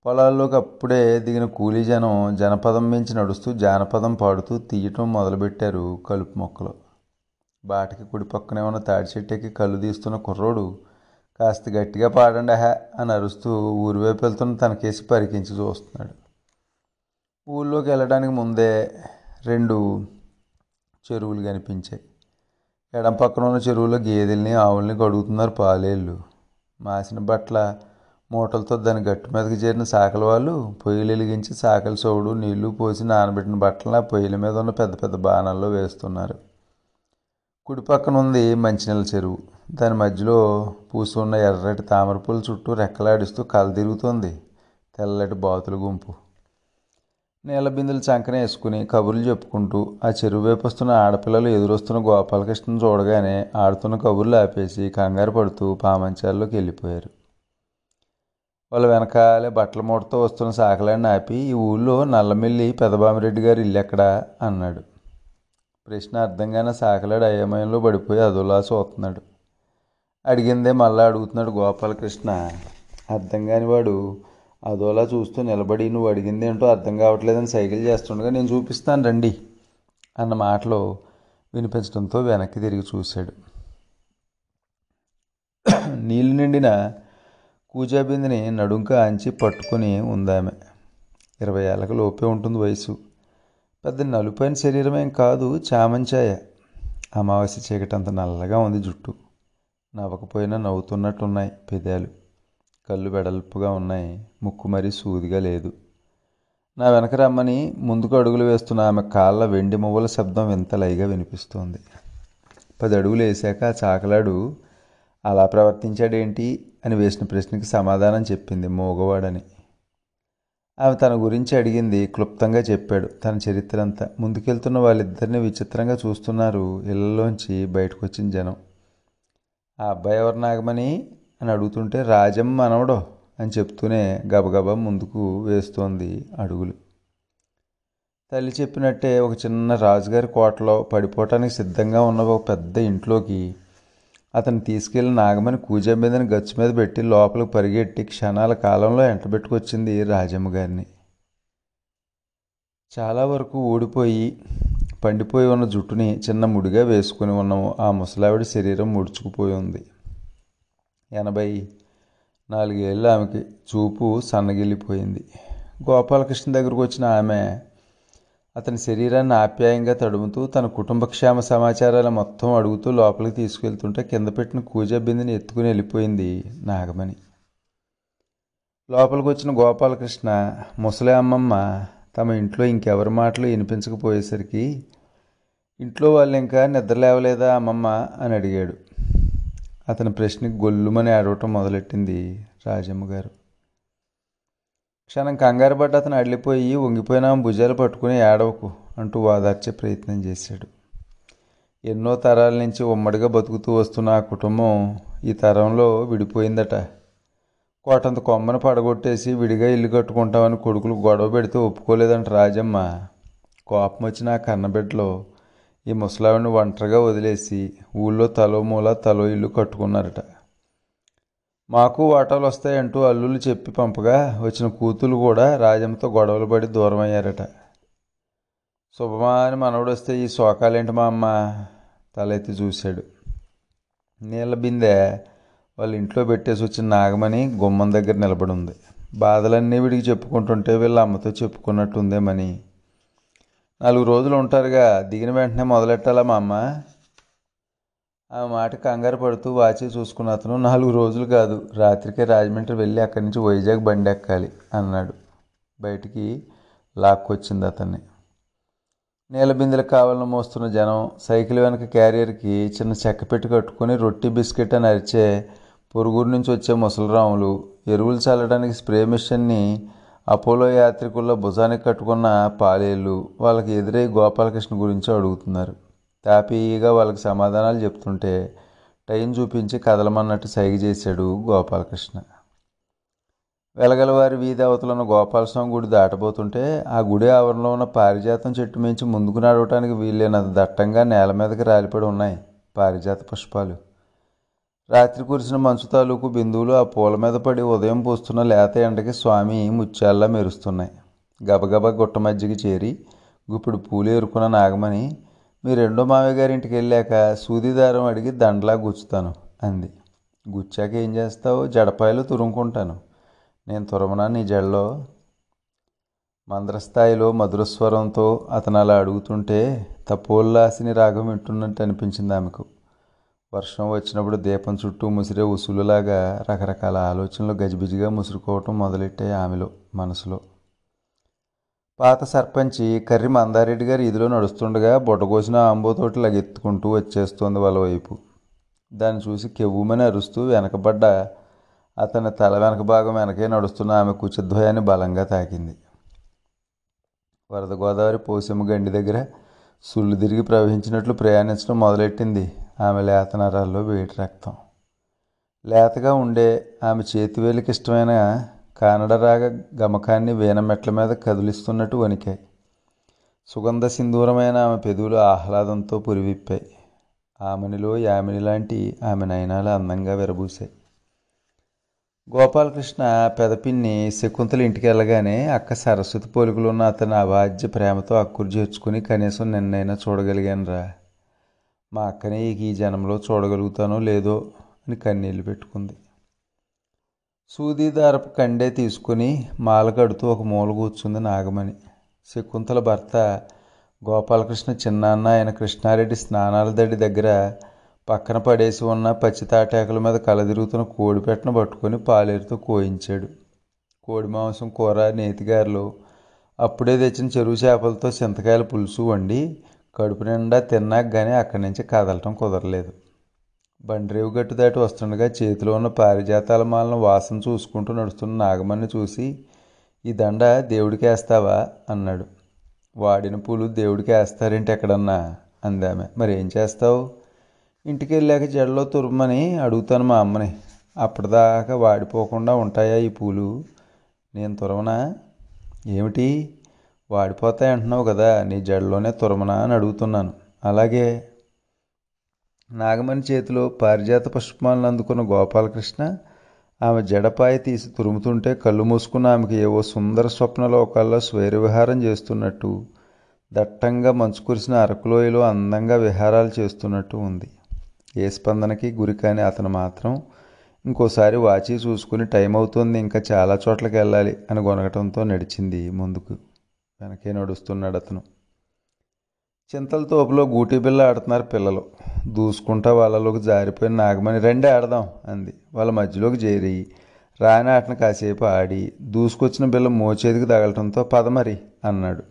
పొలాల్లోకి అప్పుడే దిగిన కూలీ జనం జనపదం మించి నడుస్తూ జానపదం పాడుతూ తీయటం మొదలుపెట్టారు కలుపు మొక్కలు. బాటకి కుడి పక్కనే ఉన్న తాడి చెట్టుకి కళ్ళు తీస్తున్న కుర్రోడు కాస్త గట్టిగా పాడండి హా అని అరుస్తూ ఊరి వైపు వెళ్తున్న తనకేసి పరికించి చూస్తున్నాడు. ఊళ్ళోకి వెళ్ళడానికి ముందే రెండు చెరువులు కనిపించాయి. ఎడం పక్కన ఉన్న చెరువులో గేదెల్ని ఆవుల్ని కడుగుతున్నారు పాలేళ్ళు. మాసిన బట్ల మూటలతో దాని గట్టు మీదకి చేరిన సాకల వాళ్ళు పొయ్యిలు వెలిగించి సాకలి సోడు నీళ్ళు పోసి నానబెట్టిన బట్టలను ఆ పొయ్యిల మీద ఉన్న పెద్ద పెద్ద బాణాల్లో వేస్తున్నారు. కుడి పక్కన ఉంది మంచినీళ్ళ చెరువు. దాని మధ్యలో పూసున్న ఎర్రటి తామర పూల చుట్టూ రెక్కలాడిస్తూ కల తిరుగుతుంది. తెల్లటి బాతుల గుంపు. నీళ్ళ బిందులు చంకన వేసుకుని కబుర్లు చెప్పుకుంటూ ఆ చెరువు వైపు వస్తున్న ఆడపిల్లలు ఎదురొస్తున్న గోపాలకృష్ణను చూడగానే ఆడుతున్న కబుర్లు ఆపేసి కంగారు పడుతూ పామంచాల్లోకి వెళ్ళిపోయారు. వాళ్ళ వెనకాలే బట్టల మూటతో వస్తున్న సాకలాన్ని ఆపి ఈ ఊళ్ళో నల్లమిల్లి పెదబామిరెడ్డి గారు ఇల్లు ఎక్కడా? అన్నాడు. ప్రశ్న అర్థంగానే సాకలాడు అయోమయంలో పడిపోయి అదోలా చూస్తున్నాడు అడిగిందే మళ్ళా అడుగుతున్నాడు గోపాలకృష్ణ. అర్థం కాని వాడు అదోలా చూస్తూ నిలబడి నువ్వు అడిగింది ఏంటో అర్థం కావట్లేదని సైకిల్ చేస్తుండగా నేను చూపిస్తాను రండి అన్న మాటలో వినిపించడంతో వెనక్కి తిరిగి చూశాడు. నీళ్ళు నిండిన కూజాబిందిని నడుంక ఆంచి పట్టుకుని ఉందామె. ఇరవై ఏళ్ళకి లోపే ఉంటుంది వయసు పెద్ద నలుపైన శరీరమేం కాదు చామంచాయ. అమావాస్య చీకటంత నల్లగా ఉంది జుట్టు. నవ్వకపోయినా నవ్వుతున్నట్టున్నాయి పెదాలు. కళ్ళు వెడల్పుగా ఉన్నాయి ముక్కు మరీ సూదిగా లేదు. నా వెనక రమ్మని ముందుకు అడుగులు వేస్తున్న ఆమె కాళ్ళ వెండి మువ్వల శబ్దం వింతలైగా వినిపిస్తోంది. పది అడుగులు వేశాక ఆ చాకలాడు అలా ప్రవర్తించాడేంటి అని వేసిన ప్రశ్నకి సమాధానం చెప్పింది మోగవాడని. ఆమె తన గురించి అడిగింది క్లుప్తంగా చెప్పాడు. తన చరిత్ర అంతా ముందుకెళ్తున్న వాళ్ళిద్దరిని విచిత్రంగా చూస్తున్నారు. ఇళ్ళలోంచి బయటకు వచ్చిన జనం. ఆ అబ్బాయి ఎవరు నాగమని అని అడుగుతుంటే రాజమ్మ మనవడో అని చెప్తూనే గబగబా ముందుకు వేస్తోంది అడుగులు. తల్లి చెప్పినట్టే ఒక చిన్న రాజుగారి కోటలో పడిపోవటానికి సిద్ధంగా ఉన్న ఒక పెద్ద ఇంట్లోకి అతను తీసుకెళ్ళి నాగమణి కూజ మీదని గచ్చు మీద పెట్టి లోపలికి పరిగెట్టి క్షణాల కాలంలో ఎంటబెట్టుకొచ్చింది రాజమ్మ గారిని. చాలా వరకు ఊడిపోయి పండిపోయి ఉన్న జుట్టుని చిన్న ముడిగా వేసుకుని ఉన్న ఆ ముసలావిడ శరీరం ముడుచుకుపోయి ఉంది. ఎనభై నాలుగేళ్ళు ఆమెకి చూపు సన్నగిల్లిపోయింది. గోపాలకృష్ణ దగ్గరకు వచ్చిన ఆమె అతని శరీరాన్ని ఆప్యాయంగా తడుముతూ తన కుటుంబ క్షేమ సమాచారాలు మొత్తం అడుగుతూ లోపలికి తీసుకెళ్తుంటే కింద పెట్టిన కూజా బిందెని ఎత్తుకుని వెళ్ళిపోయింది నాగమణి. లోపలికి వచ్చిన గోపాలకృష్ణ ముసలి అమ్మమ్మ తమ ఇంట్లో ఇంకెవరి మాటలు వినిపించకపోయేసరికి ఇంట్లో వాళ్ళు ఇంకా నిద్ర లేవలేదా అమ్మమ్మ? అని అడిగాడు. అతని ప్రశ్నకి గొల్లుమని ఆడవటం మొదలెట్టింది రాజమ్మ గారు క్షణం కంగారు పడ్డ అతను అడిలిపోయి వంగిపోయిన భుజాలు పట్టుకుని ఏడవకు అంటూ వాదార్చే ప్రయత్నం చేశాడు. ఎన్నో తరాల నుంచి ఉమ్మడిగా బతుకుతూ వస్తున్న ఆ కుటుంబం ఈ తరంలో విడిపోయిందట. కోటంత కొమ్మను పడగొట్టేసి విడిగా ఇల్లు కట్టుకుంటామని కొడుకులు గొడవ పెడితే ఒప్పుకోలేదంట రాజమ్మ. కోపం వచ్చిన ఆ కన్నబిడ్డలో ఈ ముసలావిని ఒంటరిగా వదిలేసి ఊళ్ళో తలో మూల తలో ఇల్లు కట్టుకున్నారట. మాకు వాటాలు వస్తాయంటూ అల్లులు చెప్పి పంపగా వచ్చిన కూతులు కూడా రాజమ్మతో గొడవలు పడి దూరం అయ్యారట శుభమా అని మనవడు వస్తే ఈ శోకాలేంటి మా అమ్మ? తలెత్తి చూశాడు. నీళ్ళ బిందె వాళ్ళ ఇంట్లో పెట్టేసి వచ్చిన నాగమణి గుమ్మం దగ్గర నిలబడి ఉంది బాధలన్నీ వీడికి చెప్పుకుంటుంటే వీళ్ళ అమ్మతో చెప్పుకున్నట్టుందేమని నాలుగు రోజులు ఉంటారుగా దిగిన వెంటనే మొదలెట్టాలా మా అమ్మ? ఆ మాట కంగారు పడుతూ వాచి చూసుకున్న అతను నాలుగు రోజులు కాదు రాత్రికే రాజమండ్రి వెళ్ళి అక్కడి నుంచి వైజాగ్ బండి ఎక్కాలి అన్నాడు. బయటికి లాక్కొచ్చింది అతన్ని. నీళ్ళ కావాలని మోస్తున్న జనం సైకిల్ వెనక క్యారియర్కి చిన్న చెక్క పెట్టి కట్టుకొని రొట్టి బిస్కెట్ అని అరిచే పొరుగురు నుంచి వచ్చే ముసలిరాములు ఎరువులు చల్లడానికి స్ప్రే మిషన్ని అపోలో యాత్రికుల్లో భుజానికి కట్టుకున్న పాలేళ్ళు వాళ్ళకి ఎదురై గోపాలకృష్ణ గురించి అడుగుతున్నారు. తాపీగా వాళ్ళకి సమాధానాలు చెప్తుంటే టైం చూపించి కదలమన్నట్టు సైగ చేశాడు గోపాలకృష్ణ. వెలగలవారి వీధి అవతలున్న గోపాలస్వామి గుడి దాటబోతుంటే ఆ గుడి ఆవరణలో ఉన్న పారిజాతం చెట్టు మించి ముందుకు నడవటానికి వీలైనంత దట్టంగా నేల మీదకి రాలిపడి ఉన్నాయి పారిజాత పుష్పాలు. రాత్రి కురిసిన మంచు తాలూకు బిందువులు ఆ పూల మీద పడి ఉదయం పూస్తున్న లేత ఎండకి స్వామి ముత్యాల్లా మెరుస్తున్నాయి. గబగబా గుట్ట మధ్యకి చేరి గుప్పుడు పూలు ఎరుకున్న నాగమని మీ రెండో మావయ్య గారి వెళ్ళాక సూదిదారం అడిగి దండలా గుచ్చుతాను అంది. గుచ్చాక ఏం చేస్తావు? జడపాయలు తురుముకుంటాను. నేను తురమనా నీ జడలో? మంద్రస్థాయిలో మధురస్వరంతో అతను అలా అడుగుతుంటే తపోల్లాసిని రాగం వింటున్నట్టు అనిపించింది ఆమెకు. వర్షం వచ్చినప్పుడు దీపం చుట్టూ ముసిరే ఉసులులాగా రకరకాల ఆలోచనలు గజిబిజిగా ముసురుకోవటం మొదలెట్టాయి ఆమెలో మనసులో. పాత సర్పంచి కర్రి మందారెడ్డి గారు ఇదిలో నడుస్తుండగా బుడ్డకోసిన ఆంబోతోటి లగెత్తుకుంటూ వచ్చేస్తోంది వాళ్ళ వైపు దాన్ని చూసి కెవ్వుమని అరుస్తూ వెనకబడ్డ అతని తల వెనక భాగం వెనకే నడుస్తున్న ఆమె కుచద్వయాన్ని బలంగా తాకింది. వరద గోదావరి పోసెమ్మ గండి దగ్గర సుళ్ళు తిరిగి ప్రవహించినట్లు ప్రయాణించడం మొదలెట్టింది. ఆమె లేత నరాల్లో వేటి రక్తం. లేతగా ఉండే ఆమె చేతివేలికి ఇష్టమైన కానడరాగ గమకాన్ని వీణమెట్ల మీద కదిలిస్తున్నట్టు వణికాయి. సుగంధ సింధూరమైన ఆమె పెదవులు ఆహ్లాదంతో పురివిప్పాయి. ఆమెనిలో యామిని లాంటి ఆమె నయనాలు అందంగా విరబూసాయి గోపాలకృష్ణ పెదపిన్ని శకుంతల ఇంటికి వెళ్ళగానే అక్క సరస్వతి పోలికలున్న అతని అవాధ్య ప్రేమతో అక్కురు చేర్చుకుని కనీసం నిన్నైనా చూడగలిగానురా. మా అక్కనే ఈ జనంలో చూడగలుగుతానో లేదో అని కన్నీళ్ళు పెట్టుకుంది. సూదీదారపు కండే తీసుకుని మాల కడుతూ ఒక మూల కూర్చుంది నాగమణి. శకుంతల భర్త గోపాలకృష్ణ చిన్నాన్న ఆయన కృష్ణారెడ్డి స్నానాల దడి దగ్గర పక్కన పడేసి ఉన్న పచ్చి తాటాకుల మీద కలదిరుగుతున్న కోడిపెట్టను పట్టుకొని పాలేరుతో కోయించాడు. కోడి మాంసం కూర నేతిగారులు అప్పుడే తెచ్చిన చెరువు చేపలతో చింతకాయల పులుసు వండి కడుపు నిండా తిన్నాక కానీ అక్కడి నుంచి కదలటం కుదరలేదు. బండ్రేవు గట్టు దాటి వస్తుండగా చేతిలో ఉన్న పారిజాతాల మాలను వాసన చూసుకుంటూ నడుస్తున్న నాగమణ్ణి చూసి ఈ దండ దేవుడికి వేస్తావా అన్నాడు. వాడిన పూలు దేవుడికి వేస్తారేంటి ఎక్కడన్నా అందామె మరి ఏం చేస్తావు? ఇంటికి వెళ్ళాక జడలో తురుమని అడుగుతాను మా అమ్మని. అప్పటిదాకా వాడిపోకుండా ఉంటాయా ఈ పూలు? నేను తురమనా? ఏమిటి? వాడిపోతాయి అంటున్నావు కదా నీ జడలోనే తురమనా? అని అడుగుతున్నాను. అలాగే నాగమణి చేతిలో పారిజాత పుష్పాలను అందుకున్న గోపాలకృష్ణ ఆమె జడపాయ తీసి తురుముతుంటే కళ్ళు మూసుకున్న ఆమెకి ఏవో సుందర స్వప్నలోకాల్లో స్వైరవిహారం చేస్తున్నట్టు దట్టంగా మంచు కురిసిన అరకులోయలో అందంగా విహారాలు చేస్తున్నట్టు ఉంది. ఏ స్పందనకి గురి కాని అతను మాత్రం ఇంకోసారి వాచి చూసుకుని టైం అవుతుంది ఇంకా చాలా చోట్లకి వెళ్ళాలి అని గొనగటంతో నడిచింది ముందుకు. వెనకే నడుస్తున్నాడు అతను. చింతల తోపులో గూటి బిల్ల ఆడుతున్నారు పిల్లలు. దూసుకుంటా వాళ్ళలోకి జారిపోయిన నాగమణి రెండే ఆడదాం అంది. వాళ్ళ మధ్యలోకి చేరి రాని ఆటను కాసేపు ఆడి దూసుకొచ్చిన బిల్ల మోచేతికి తగలటంతో పదమరి అన్నాడు.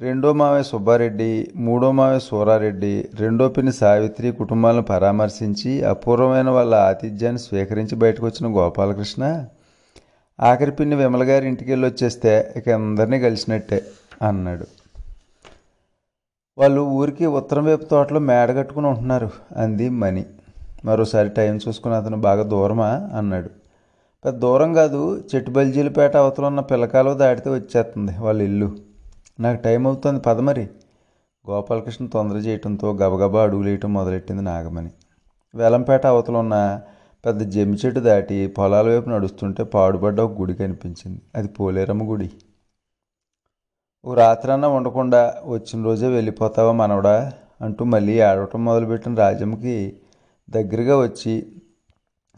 రెండో మావే సుబ్బారెడ్డి మూడో మావే సూరారెడ్డి రెండో పిన్ని సావిత్రి కుటుంబాలను పరామర్శించి అపూర్వమైన వాళ్ళ ఆతిథ్యాన్ని స్వీకరించి బయటకు వచ్చిన గోపాలకృష్ణ ఆఖరి పిన్ని విమల గారి ఇంటికి వెళ్ళి వచ్చేస్తే ఇక అందరినీ కలిసినట్టే అన్నాడు. వాళ్ళు ఊరికి ఉత్తరం వైపు తోటలో మేడ కట్టుకుని ఉంటున్నారు అంది మణి. మరోసారి టైం చూసుకుని అతను బాగా దూరమా? అన్నాడు. పెద్ద దూరం కాదు చెట్టు బల్జీలపేట అవతల ఉన్న పిల్లకాలు దాటితే వచ్చేస్తుంది వాళ్ళ ఇల్లు. నాకు టైం అవుతుంది పద మరి. గోపాలకృష్ణ తొందర చేయటంతో గబగబా అడుగులేయటం మొదలెట్టింది నాగమణి. వేలంపేట అవతల ఉన్న పెద్ద జమ్మి చెట్టు దాటి పొలాల వైపు నడుస్తుంటే పాడుపడ్డ ఒక గుడి కనిపించింది. అది పోలేరమ్మ గుడి. ఓ రాత్రన్నా ఉండకుండా వచ్చిన రోజే వెళ్ళిపోతావా మనవడా? అంటూ మళ్ళీ ఆడవటం మొదలుపెట్టిన రాజమ్మకి దగ్గరగా వచ్చి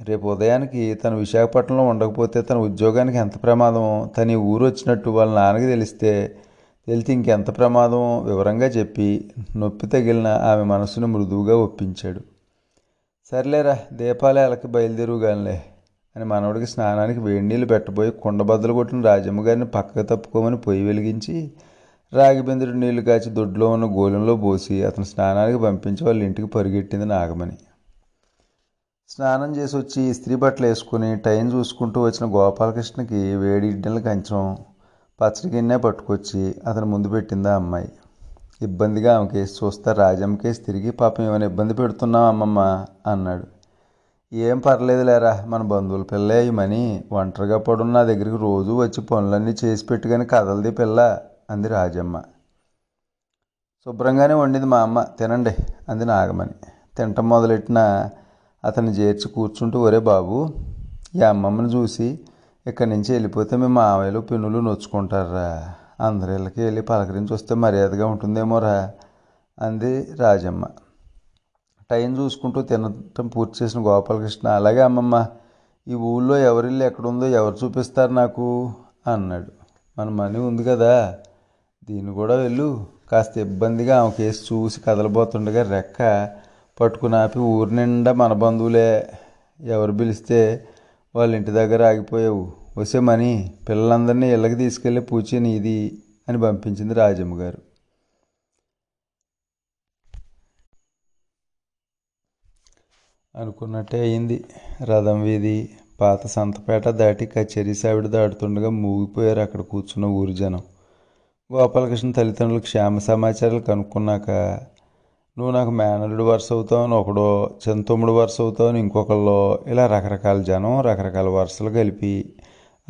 రేపు ఉదయానికి తను విశాఖపట్నంలో ఉండకపోతే తన ఉద్యోగానికి ఎంత ప్రమాదమో తన ఈ ఊరు వచ్చినట్టు వాళ్ళ నాన్నకి తెలిస్తే తెలిసి ఇంకెంత ప్రమాదం? వివరంగా చెప్పి నొప్పి తగిలిన ఆమె మనసును మృదువుగా ఒప్పించాడు. సర్లేరా దీపాలే అలకి బయలుదేరుగానిలే. అని మనవడికి స్నానానికి వేడి నీళ్ళు పెట్టబోయి కుండ బద్దలు కొట్టిన రాజమ్మ గారిని పక్కకు తప్పుకోమని పొయ్యి వెలిగించి రాగిబిందుడు నీళ్ళు కాచి దొడ్లో ఉన్న గోలెంలో పోసి అతను స్నానానికి పంపించి వాళ్ళ ఇంటికి పరిగెట్టింది నాగమణి. స్నానం చేసి వచ్చి ఇస్త్రీ బట్టలు వేసుకుని టైం చూసుకుంటూ వచ్చిన గోపాలకృష్ణకి వేడి కంచెం కంచం పచ్చడి గిన్నె పట్టుకొచ్చి అతను ముందు పెట్టిందా అమ్మాయి. ఇబ్బందిగా ఆమె కేసు చూస్తా రాజమ్మ కేసు తిరిగి పాపం ఏమైనా ఇబ్బంది పెడుతున్నాం అమ్మమ్మ? అన్నాడు. ఏం పర్లేదు లేరా మన బంధువుల పిల్ల ఈ ఒంటరిగా పడున్న నా దగ్గరికి రోజు వచ్చి పనులన్నీ చేసి పెట్టుకొని కదలది పిల్ల అంది రాజమ్మ. శుభ్రంగానే వండింది మా అమ్మ. తినండి అంది నాగమణి. తింటం మొదలెట్టిన అతన్ని చేర్చి కూర్చుంటూ ఒరే బాబు ఈ అమ్మమ్మని చూసి ఇక్కడి నుంచి వెళ్ళిపోతే మీ మావయ్యలు పిన్నులు నొచ్చుకుంటారా అందరి ఇళ్ళకి వెళ్ళి పలకరించి వస్తే మర్యాదగా ఉంటుందేమోరా అంది రాజమ్మ. టైం చూసుకుంటూ తినటం పూర్తి చేసిన గోపాలకృష్ణ అలాగే అమ్మమ్మ ఈ ఊళ్ళో ఎవరిల్లు ఎక్కడుందో ఎవరు చూపిస్తారు నాకు? అన్నాడు. మన మనీ ఉంది కదా దీన్ని కూడా వెళ్ళు. కాస్త ఇబ్బందిగా ఆమె కేసు చూసి కదలబోతుండగా రెక్క పట్టుకుని ఆపి ఊరి నిండా మన బంధువులే ఎవరు పిలిస్తే వాళ్ళ ఇంటి దగ్గర ఆగిపోయావు. వసే మనీ పిల్లలందరినీ ఇళ్ళకి తీసుకెళ్ళి పూచి నీది అని పంపించింది రాజమ్మ గారు అనుకున్నట్టే అయింది. రథం వీధి పాత సంతపేట దాటి కచేరీ సావిడ దాటుతుండగా మూగిపోయారు అక్కడ కూర్చున్న ఊరు జనం. గోపాలకృష్ణ తల్లిదండ్రులు క్షేమ సమాచారాలు కనుక్కున్నాక నువ్వు నాకు మేనల్లుడు వరుస అవుతావని ఒకడో తమ్ముడు వరుస అవుతావని ఇంకొకళ్ళు ఇలా రకరకాల జనం రకరకాల వరుసలు కలిపి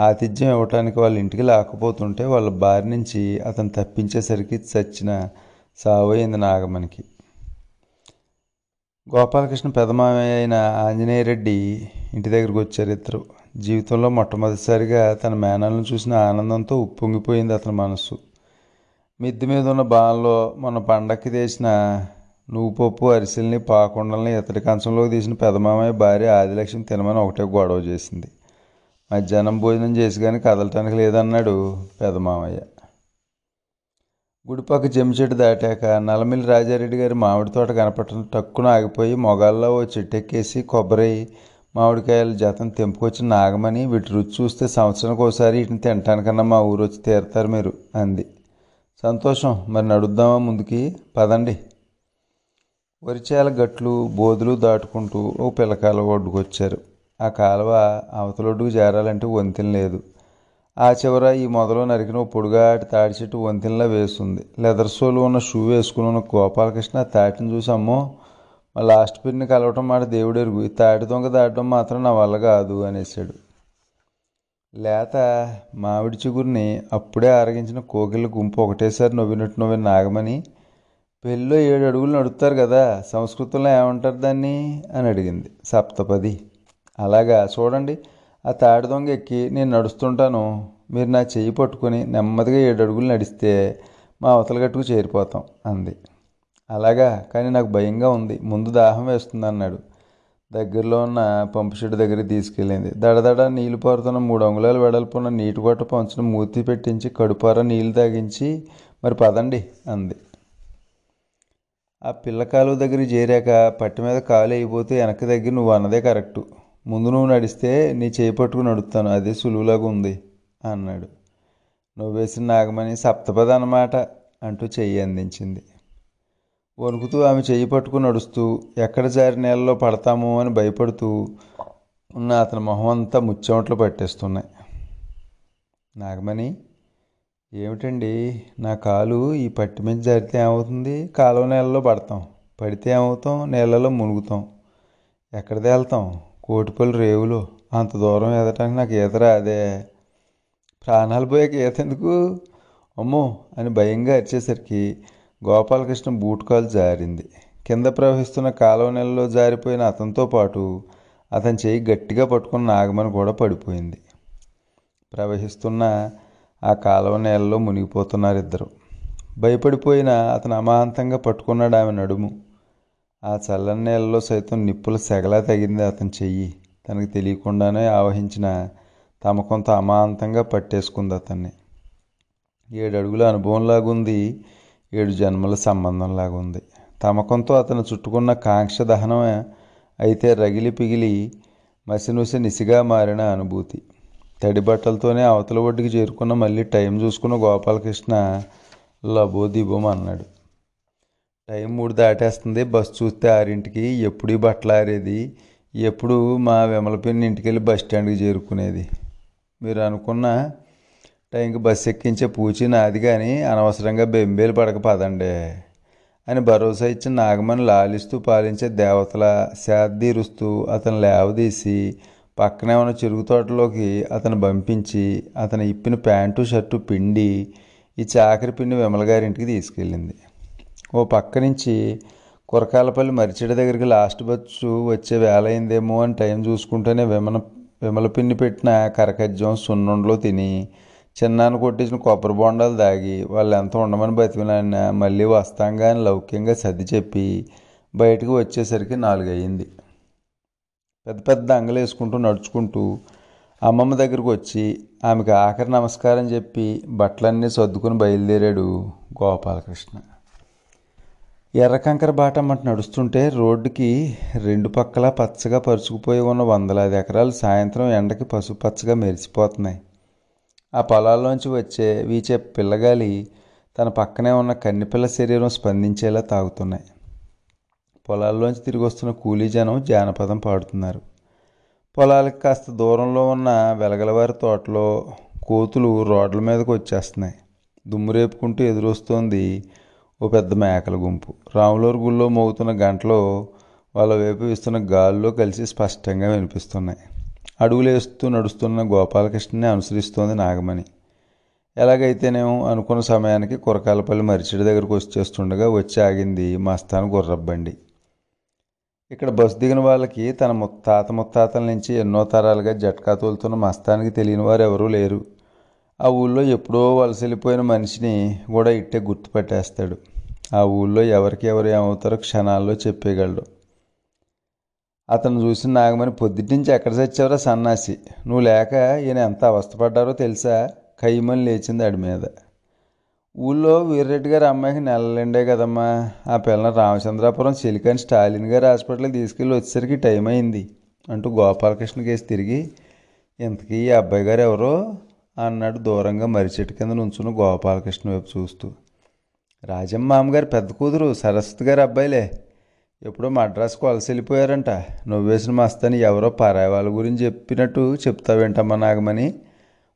ఆతిథ్యం ఇవ్వటానికి వాళ్ళ ఇంటికి లేకపోతుంటే వాళ్ళ బారి నుంచి అతను తప్పించేసరికి చచ్చిన సావయింది నాగమనికి గోపాలకృష్ణ పెదమామయ్య అయిన ఆంజనేయరెడ్డి ఇంటి దగ్గరికి వచ్చారు ఇద్దరు. జీవితంలో మొట్టమొదటిసారిగా తన మేనల్ని చూసిన ఆనందంతో ఉప్పొంగిపోయింది అతని మనస్సు. మిద్ది మీద ఉన్న బాణలో మన పండక్కి తీసిన నువ్వు పప్పు అరిసెల్ని పాకుండల్ని ఇతడి కంచంలోకి తీసిన పెదమామయ్య భార్య ఆదిలక్ష్మి తినమని ఒకటే గొడవ చేసింది. మధ్యాహ్నం భోజనం చేసి కానీ కదలటానికి లేదన్నాడు పెదమామయ్య. గుడిపక్క జమ్మి చెట్టు దాటాక నల్లమిల్లి రాజారెడ్డి గారి మామిడి తోట కనపడటం టక్కున ఆగిపోయి మొగాల్లో ఓ చెట్టు ఎక్కేసి కొబ్బరి మామిడికాయల జతం తెంపుకొచ్చి నాగమని వీటి రుచి చూస్తే సంవత్సరానికి ఒకసారి వీటిని తినటానికన్నా మా ఊరు వచ్చి తీరుతారు మీరు అంది. సంతోషం. మరి నడుద్దామా ముందుకి? పదండి. వరిచేల గట్లు బోధులు దాటుకుంటూ ఓ పిల్లకాల ఒడ్డుకొచ్చారు. ఆ కాలువ అవతలొడ్డుకు చేరాలంటే వంతెన లేదు. ఆ చివర ఈ మొదలు నరికిన పొడుగాటి తాడి చెట్టు వంతెనలా వేస్తుంది. లెదర్ సోలు ఉన్న షూ వేసుకుని ఉన్న గోపాలకృష్ణ తాటిని చూసి అమ్మో మా లాస్ట్ పిన్ని కలవటం మాట దేవుడు ఎరుగు. ఈ తాటి దొంగ దాటడం మాత్రం నా వల్ల కాదు అనేసాడు లేత మామిడి చిగురిని అప్పుడే ఆరగించిన కోకిల గుంపు ఒకటేసారి నవ్వినట్టు నవ్విన నాగమని పెళ్ళిలో ఏడు అడుగులు నడుపుతారు కదా సంస్కృతంలో ఏమంటారు దాన్ని? అని అడిగింది. సప్తపది. అలాగా? చూడండి. ఆ తాడి దొంగ ఎక్కి నేను నడుస్తుంటాను. మీరు నా చెయ్యి పట్టుకొని నెమ్మదిగా ఏడు అడుగులు నడిస్తే మా అవతల గట్టుకు చేరిపోతాం అంది. అలాగా కానీ నాకు భయంగా ఉంది. ముందు దాహం వేస్తుంది అన్నాడు దగ్గరలో ఉన్న పంపు షెడ్ దగ్గరికి తీసుకెళ్ళింది. దడదడ నీళ్ళు పారుతున్న మూడు అంగుళాలు వెడల్పున్న నీటి గొట్ట పంచును మూతి పెట్టించి కడుపార నీళ్ళు తాగించి మరి పదండి అంది. ఆ పిల్ల కాలువ దగ్గర చేరాక పట్టి మీద కాలు అయిపోతే వెనక్కి దగ్గర నువ్వు అన్నదే కరెక్టు. ముందు నువ్వు నడిస్తే నీ చేయి పట్టుకుని నడుస్తాను అదే సులువులాగా ఉంది అన్నాడు. నువ్వేసిన నాగమణి సప్తపద అన్నమాట అంటూ చెయ్యి అందించింది. వణుకుతూ ఆమె చెయ్యి పట్టుకుని నడుస్తూ ఎక్కడ జారి నేలలో పడతామో అని భయపడుతూ ఉన్న అతని మొహం అంతా ముచ్చెమట్లు పట్టేస్తున్నాయి. నాగమణి ఏమిటండి? నా కాలు ఈ పట్టి మీద జారితే ఏమవుతుంది? కాలువ నేలలో పడతాం. పడితే ఏమవుతాం? నీళ్ళలో మునుగుతాం. ఎక్కడ తేలుతాం కోటిపల్లి రేవులో. అంత దూరం ఎదటానికి నాకు ఈత రాదే. ప్రాణాలు పోయాక ఈత ఎందుకు? అమ్మో! అని భయంగా అరిచేసరికి గోపాలకృష్ణ బూట్కాలు జారింది. కింద ప్రవహిస్తున్న కాలువ నెలలో జారిపోయిన అతనితో పాటు అతని చేయి గట్టిగా పట్టుకున్న నాగమని కూడా పడిపోయింది. ప్రవహిస్తున్న ఆ కాలువ నేలలో మునిగిపోతున్నారు ఇద్దరు. భయపడిపోయిన అతను అమాంతంగా పట్టుకున్నాడు ఆమె నడుము. ఆ చల్లని నేలలో సైతం నిప్పుల సెగలా తగింది అతని చెయ్యి. తనకు తెలియకుండానే ఆవహించిన తమ కొంత అమాంతంగా పట్టేసుకుంది అతన్ని. ఏడు అడుగుల అనుభవంలాగుంది ఏడు జన్మల సంబంధంలాగుంది. తమకంతో అతను చుట్టుకున్న కాంక్ష దహనం అయితే రగిలి పిగిలి మసినుసి నిసిగా మారిన అనుభూతి. తడి బట్టలతోనే అవతల ఒడ్డుకి చేరుకున్న మళ్ళీ టైం చూసుకున్న గోపాలకృష్ణ లబో అన్నాడు. టైం మూడు దాటేస్తుంది. బస్సు చూస్తే ఆరింటికి ఎప్పుడు బట్టలు ఆరేది? ఎప్పుడు మా విమలపిన్ని ఇంటికి వెళ్ళి బస్ స్టాండ్కి చేరుకునేది. మీరు అనుకున్న టైంకి బస్సు ఎక్కించే పూచి నాది కానీ అనవసరంగా బెంబేలు పడక పదండే అని భరోసా ఇచ్చిన నాగమని లాలిస్తూ పాలించే దేవతల శాద్దీరుస్తూ అతను లేవదీసి పక్కనే ఉన్న చెరుకు తోటలోకి అతను పంపించి అతను ఇప్పిన ప్యాంటు షర్టు పిండి ఈ చాకరి పిండి విమల గారింటికి తీసుకెళ్ళింది. ఓ పక్క నుంచి కురకాలపల్లి మరిచెడి దగ్గరికి లాస్ట్ బస్సు వచ్చే వేళ అయిందేమో అని టైం చూసుకుంటూనే విమల విమల పిండి పెట్టిన కరకజ్జం సున్నుండలో తిని చిన్నాను కొట్టించిన కొబ్బరి బొండాలు దాగి వాళ్ళు ఎంత ఉండమని బతికినాన్న మళ్ళీ వస్తాంగా అని లౌక్యంగా సర్ది చెప్పి బయటకు వచ్చేసరికి నాలుగు అయ్యింది పెద్ద పెద్ద అంగలు వేసుకుంటూ నడుచుకుంటూ అమ్మమ్మ దగ్గరకు వచ్చి ఆమెకు ఆఖరి నమస్కారం చెప్పి బట్టలన్నీ సర్దుకుని బయలుదేరాడు గోపాలకృష్ణ. ఎర్రకంకర బాటమ్మట నడుస్తుంటే రోడ్డుకి రెండు పక్కల పచ్చగా పరుచుకుపోయి ఉన్న వందలాది ఎకరాలు సాయంత్రం ఎండకి పసుపు పచ్చగా మెరిసిపోతున్నాయి. ఆ పొలాల్లోంచి వచ్చే వీచే పిల్లగాలి తన పక్కనే ఉన్న కన్నిపిల్ల శరీరం స్పందించేలా తాగుతున్నాయి. పొలాల్లోంచి తిరిగి వస్తున్న కూలీ జనం జానపదం పాడుతున్నారు. పొలాలకి కాస్త దూరంలో ఉన్న వెలగలవారి తోటలో కోతులు రోడ్ల మీదకు వచ్చేస్తున్నాయి. దుమ్ము రేపుకుంటూ ఎదురొస్తోంది ఓ పెద్ద మేకల గుంపు. రాములూరు గుళ్ళో మోగుతున్న గంటలో వాళ్ళ వైపు ఇస్తున్న గాల్లో కలిసి స్పష్టంగా వినిపిస్తున్నాయి. అడుగులేస్తూ నడుస్తున్న గోపాలకృష్ణని అనుసరిస్తోంది నాగమణి. ఎలాగైతేనేమో అనుకున్న సమయానికి కురకాలపల్లి మరిచిడి దగ్గరకు వచ్చేస్తుండగా వచ్చి ఆగింది మస్తాన్ గుర్రబ్బండి. ఇక్కడ బస్సు దిగిన వాళ్ళకి తన ముత్తాత ముత్తాతల నుంచి ఎన్నో తరాలుగా జట్కా తోలుతున్న మస్తానికి తెలియని వారు ఎవరూ లేరు. ఆ ఊళ్ళో ఎప్పుడో వలస వెళ్ళిపోయిన మనిషిని కూడా ఇట్టే గుర్తుపట్టేస్తాడు. ఆ ఊళ్ళో ఎవరికి ఎవరు ఏమవుతారో క్షణాల్లో చెప్పేయగలడు. అతను చూసిన నాగమణి పొద్దుటించి ఎక్కడ చచ్చావరా సన్నాసి? నువ్వు లేక ఈయన ఎంత అవస్థపడ్డారో తెలుసా? కయ్యమని లేచింది అడి మీద. ఊళ్ళో వీర్రెడ్డి గారి అమ్మాయికి నెలలుండే కదమ్మా. ఆ పిల్లని రామచంద్రాపురం చిలికని స్టాలిన్ గారి హాస్పిటల్కి తీసుకెళ్ళి వచ్చేసరికి టైం అయింది. అంటూ గోపాలకృష్ణ కేసు తిరిగి ఇంతకీ ఈ అబ్బాయి గారు ఎవరో? అన్నాడు దూరంగా మరిచెట్టు కింద నుంచున్న గోపాలకృష్ణ వైపు చూస్తూ. రాజమ్మ మామగారు పెద్ద కూతురు సరస్వతి గారి అబ్బాయిలే. ఎప్పుడో మద్రాసుకు వలస వెళ్ళిపోయారంట. నువ్వేసిన మస్తని ఎవరో పరాయి వాళ్ళ గురించి చెప్పినట్టు చెప్తావేంటమ్మా నాగమని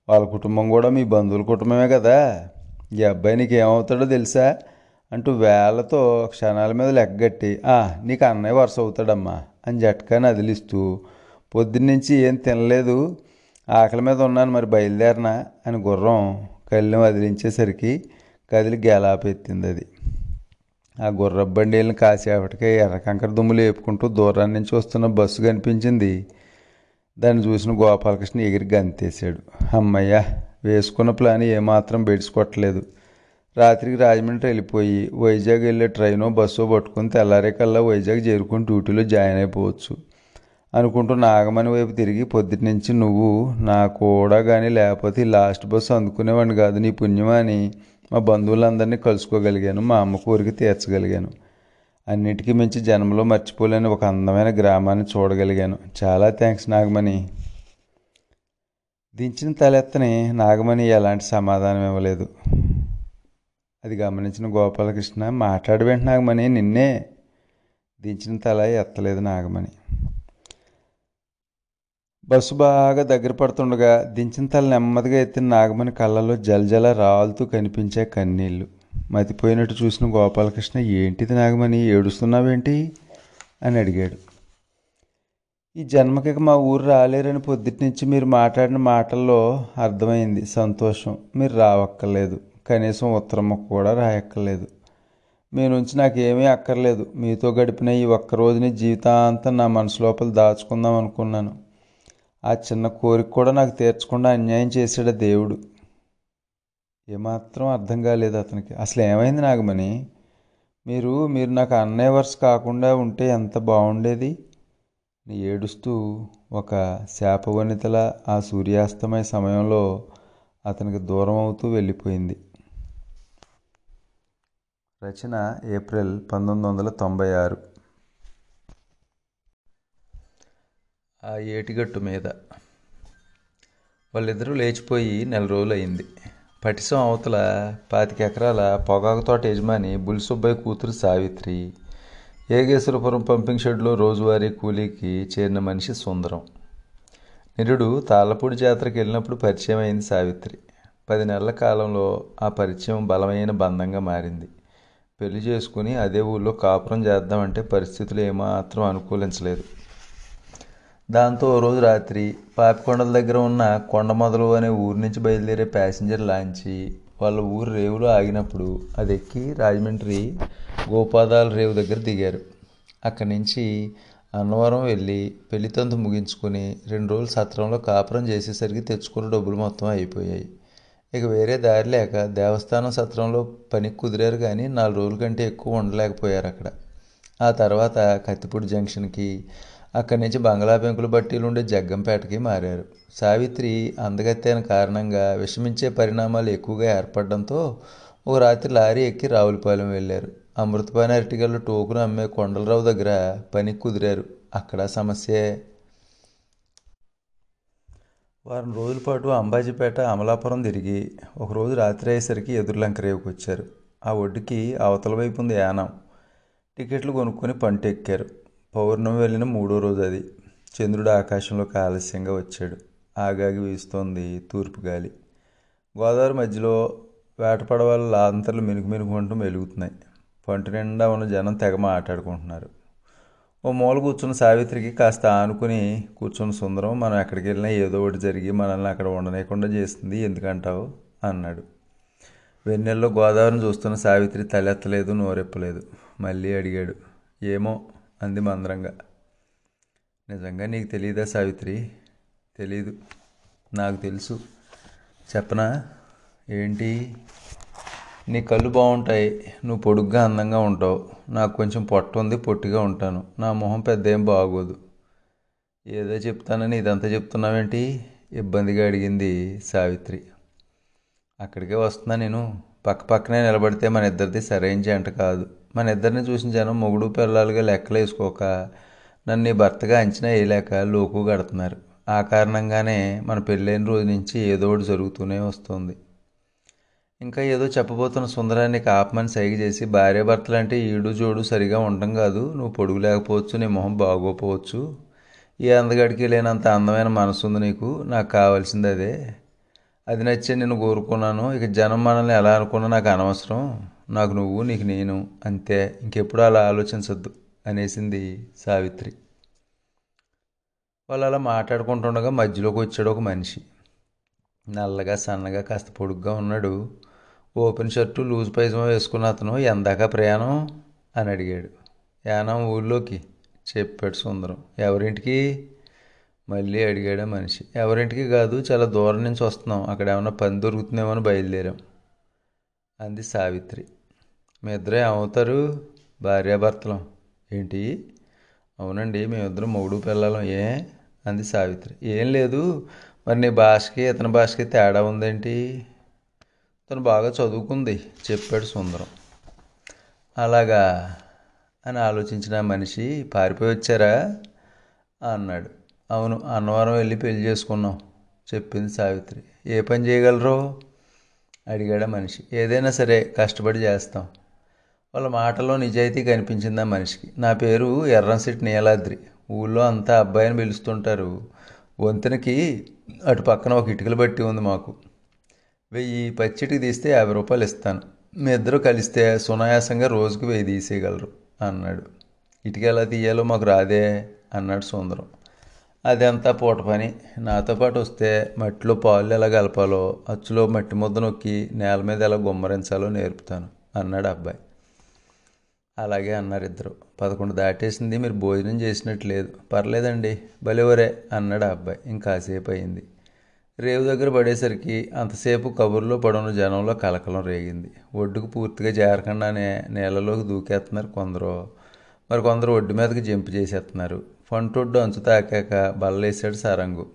వాళ్ళ కుటుంబం కూడా మీ బంధువుల కుటుంబమే కదా. ఈ అబ్బాయి నీకు ఏమవుతాడో తెలుసా? అంటూ వేళ్ళతో క్షణాల మీద లెక్కగట్టి నీకు అన్నయ్య వరుస అవుతాడమ్మా అని జట్కాని అదిలిస్తూ పొద్దున్నుంచి ఏం తినలేదు ఆకలి మీద ఉన్నాను మరి బయలుదేరనా అని గుర్రం కళ్ళెం వదిలించేసరికి కదిలి గేలాపెత్తింది అది. ఆ గుర్రబండి వెళ్ళిన కాసేపటికే ఎర్ర కంకర దుమ్ము లేపుకుంటూ దూరాన్ని నుంచి వస్తున్న బస్సు కనిపించింది. దాన్ని చూసిన గోపాలకృష్ణ ఎగిరి గంతేశాడు. అమ్మయ్య వేసుకున్న ప్లాన్ ఏమాత్రం బెడిసికొట్టలేదు రాత్రికి రాజమండ్రి వెళ్ళిపోయి వైజాగ్ వెళ్ళే ట్రైనో బస్సో పట్టుకుని తెల్లారే కల్లా వైజాగ్ చేరుకుని డ్యూటీలో జాయిన్ అయిపోవచ్చు అనుకుంటూ నాగమణి వైపు తిరిగి పొద్దుటి నుంచి నువ్వు నా కూడా కానీ లేకపోతే లాస్ట్ బస్సు అందుకునేవాడిని కాదు నీ పుణ్యమా అని మా బంధువులందరినీ కలుసుకోగలిగాను మా అమ్మ కోరిక తీర్చగలిగాను. అన్నిటికీ మించి జన్మలో మర్చిపోలేని ఒక అందమైన గ్రామాన్ని చూడగలిగాను. చాలా థ్యాంక్స్ నాగమణి. దించిన తలెత్తని నాగమణి ఎలాంటి సమాధానం ఇవ్వలేదు. అది గమనించిన గోపాలకృష్ణ మాట్లాడి వెంట నాగమణి నిన్నే దించిన తల ఎత్తలేదు నాగమణి. బస్సు బాగా దగ్గర పడుతుండగా దించిన తల నెమ్మదిగా ఎత్తిన నాగమణి కళ్ళలో జలజల రాలుతూ కనిపించే కన్నీళ్ళు. మతిపోయినట్టు చూసిన గోపాలకృష్ణ ఏంటిది నాగమణి ఏడుస్తున్నావేంటి? అని అడిగాడు. ఈ జన్మకి మా ఊరు రాలేరని పొద్దుటి నుంచి మీరు మాట్లాడిన మాటల్లో అర్థమైంది సంతోషం. మీరు రావక్కర్లేదు. కనీసం ఉత్తరం కూడా రాయక్కర్లేదు. మీ నుంచి నాకేమీ అక్కర్లేదు. మీతో గడిపిన ఈ ఒక్క రోజుని జీవితాంతం నా మనసు లోపల దాచుకుందాం అనుకున్నాను. ఆ చిన్న కోరిక కూడా నాకు తీర్చకుండా అన్యాయం చేశాడు దేవుడు. ఏమాత్రం అర్థం కాలేదు అతనికి. అసలు ఏమైంది నాగమణి? మీరు మీరు నాకు అన్నయ్య వర్స్ కాకుండా ఉంటే ఎంత బాగుండేది? ఏడుస్తూ ఒక శాపవనితల ఆ సూర్యాస్తమయ సమయంలో అతనికి దూరం అవుతూ వెళ్ళిపోయింది. రచన ఏప్రిల్ పంతొమ్మిది వందల తొంభై ఆరు. ఆ ఏటిగట్టు మీద. వాళ్ళిద్దరూ లేచిపోయి నెల రోజులు అయింది పటిసం అవతల పాతిక ఎకరాల పొగాకు తోట యజమాని బుల్సుబ్బాయి కూతురు సావిత్రి. ఏగేశ్వరపురం పంపింగ్ షెడ్లో రోజువారీ కూలీకి చేరిన మనిషి సుందరం. నిరుడు తాళ్ళపూడి జాతరకు వెళ్ళినప్పుడు పరిచయం అయింది సావిత్రి. పది నెలల కాలంలో ఆ పరిచయం బలమైన బంధంగా మారింది. పెళ్ళి చేసుకుని అదే ఊళ్ళో కాపురం చేద్దామంటే పరిస్థితులు ఏమాత్రం అనుకూలించలేదు. దాంతో ఓ రోజు రాత్రి పాపికొండల దగ్గర ఉన్న కొండమొదలు అనే ఊరి నుంచి బయలుదేరే ప్యాసింజర్ లాంచి వాళ్ళ ఊరు రేవులో ఆగినప్పుడు అది ఎక్కి రాజమండ్రి గోపాదాల రేవు దగ్గర దిగారు. అక్కడి నుంచి అన్నవరం వెళ్ళి పెళ్ళితంతు ముగించుకొని రెండు రోజులు సత్రంలో కాపురం చేసేసరికి తెచ్చుకున్న డబ్బులు మొత్తం అయిపోయాయి. ఇక వేరే దారి లేక దేవస్థానం సత్రంలో పనికి కుదిరారు కానీ నాలుగు రోజుల కంటే ఎక్కువ ఉండలేకపోయారు అక్కడ. ఆ తర్వాత కత్తిపూడి జంక్షన్కి అక్కడి నుంచి బంగ్లా పెంకులు బట్టీలు ఉండే జగ్గంపేటకి మారారు. సావిత్రి అందగత్తైన కారణంగా విషమించే పరిణామాలు ఎక్కువగా ఏర్పడడంతో ఒక రాత్రి లారీ ఎక్కి రావులపాలెం వెళ్ళారు. అమృతపాని అరటిగల్లు టోకును అమ్మే కొండలరావు దగ్గర పనికి కుదిరారు. అక్కడ సమస్యే. వారం రోజుల పాటు అంబాజీపేట అమలాపురం తిరిగి ఒకరోజు రాత్రి అయ్యేసరికి ఎదురులంక రేవుకి వచ్చారు. ఆ ఒడ్డుకి అవతల వైపు ఉంది యానం. టికెట్లు కొనుక్కొని పంట ఎక్కారు పౌర్ణమి వెళ్ళిన మూడో రోజు అది. చంద్రుడు ఆకాశంలోకి ఆలస్యంగా వచ్చాడు. ఆగాగి వీస్తోంది తూర్పు గాలి. గోదావరి మధ్యలో వేటపడవాళ్ళ లాంతర్లు మినుకు మినుకుంటూ మెలుగుతున్నాయి. పంట నిండా ఉన్న జనం తెగ మాట్లాడుకుంటున్నారు. ఓ మూల కూర్చున్న సావిత్రికి కాస్త ఆనుకుని కూర్చున్న సుందరం మనం ఎక్కడికి వెళ్ళినా ఏదో ఒకటి జరిగి మనల్ని అక్కడ ఉండనేకుండా చేస్తుంది ఎందుకంటావు? అన్నాడు. వెన్నెల్లో గోదావరిని చూస్తున్న సావిత్రి తలెత్తలేదు నోరెప్పలేదు. మళ్ళీ అడిగాడు. ఏమో? అంది మందరంగా. నిజంగా నీకు తెలియదా సావిత్రి? తెలీదు. నాకు తెలుసు. చెప్పనా? ఏంటి? నీ కళ్ళు బాగుంటాయి. నువ్వు పొడుగ్గా అందంగా ఉంటావు. నాకు కొంచెం పొట్ట ఉంది పొట్టిగా ఉంటాను. నా మొహం పెద్ద ఏం బాగోదు. ఏదో చెప్తానని ఇదంతా చెప్తున్నావేంటి? ఇబ్బందిగా అడిగింది సావిత్రి. అక్కడికే వస్తున్నా నేను. పక్క పక్కనే నిలబడితే మన ఇద్దరిది సరైన జంట కాదు. మన ఇద్దరిని చూసిన జనం మొగుడు పిల్లలుగా లెక్కలు వేసుకోక నన్ను నీ భర్తగా అంచనా వేయలేక లోకు కడుతున్నారు. ఆ కారణంగానే మన పెళ్ళైన రోజు నుంచి ఏదో ఒకటి జరుగుతూనే వస్తుంది. ఇంకా ఏదో చెప్పబోతున్న సుందరాన్ని కాపమని సైగ చేసి భార్యాభర్తలు అంటే ఈడు జోడు సరిగా ఉండడం కాదు. నువ్వు పొడుగు లేకపోవచ్చు నీ మొహం బాగోపోవచ్చు. ఈ అందగడికి లేనంత అందమైన మనసు ఉంది నీకు. నాకు కావాల్సింది అదే. అది నచ్చే నేను కోరుకున్నాను. ఇక జనం మనల్ని ఎలా అనుకున్నా నాకు అనవసరం. నాకు నువ్వు నీకు నేను అంతే. ఇంకెప్పుడు అలా ఆలోచించద్దు అనేసింది సావిత్రి. వాళ్ళు అలా మాట్లాడుకుంటుండగా మధ్యలోకి వచ్చాడు ఒక మనిషి. నల్లగా సన్నగా కాస్త పొడుగ్గా ఉన్నాడు. ఓపెన్ షర్టు లూజ్ పైజమా వేసుకున్న అతను ఎందాక ప్రయాణం? అని అడిగాడు. యానం ఊళ్ళోకి చెప్పాడు సుందరం. ఎవరింటికి? మళ్ళీ అడిగాడు మనిషి. ఎవరింటికి కాదు చాలా దూరం నుంచి వస్తున్నాం. అక్కడ ఏమైనా పని దొరుకుతుందేమో అని బయలుదేరాం అంది సావిత్రి. మీ ఇద్దరే అవుతారు భార్యాభర్తలం. ఏంటి? అవునండి మేమిద్దరం మూడు పిల్లలం ఏ? అంది సావిత్రి. ఏం లేదు మరి నీ భాషకి ఇతని భాషకి తేడా ఉందేంటి? తను బాగా చదువుకుంది చెప్పాడు సుందరం. అలాగా? అని ఆలోచించిన మనిషి పారిపోయి వచ్చారా? అన్నాడు. అవును అన్నవరం వెళ్ళి పెళ్ళి చేసుకున్నాం చెప్పింది సావిత్రి. ఏ పని చేయగలరు? అడిగాడు మనిషి. ఏదైనా సరే కష్టపడి చేస్తాం. వాళ్ళ మాటలో నిజాయితీ కనిపించింది ఆ మనిషికి? నా పేరు ఎర్రంశెట్టి నీలాద్రి. ఊళ్ళో అంతా అబ్బాయిని పిలుస్తుంటారు. వంతెనకి అటు పక్కన ఒక ఇటుకలు బట్టి ఉంది మాకు. వెయ్యి పచ్చిటికి తీస్తే యాభై రూపాయలు ఇస్తాను. మీ ఇద్దరు కలిస్తే సునాయాసంగా రోజుకు వెయ్యి తీసేయగలరు అన్నాడు. ఇటుక ఎలా తీయాలో మాకు రాదే అన్నాడు సుందరం. అదంతా పూట పని. నాతో పాటు వస్తే మట్టిలో పాలు ఎలా కలపాలో అచ్చులో మట్టి ముద్ద నొక్కి నేల మీద ఎలా గుమ్మరించాలో నేర్పుతాను అన్నాడు అబ్బాయి. అలాగే అన్నారు ఇద్దరు. పదకొండు దాటేసింది మీరు భోజనం చేసినట్టు లేదు. పర్లేదండి భలేవరే అన్నాడు ఆ అబ్బాయి. ఇంకాసేపు అయింది. రేవు దగ్గర పడేసరికి అంతసేపు కబుర్లో పడున్న జనంలో కలకలం రేగింది. ఒడ్డుకు పూర్తిగా జారకుండానే నీళ్ళలోకి దూకేస్తున్నారు కొందరు. మరి కొందరు ఒడ్డు మీదకి జంపు చేసేస్తున్నారు. ఫంటొడ్డు అంచు తాకాక బల్లలేసాడు సరంగు.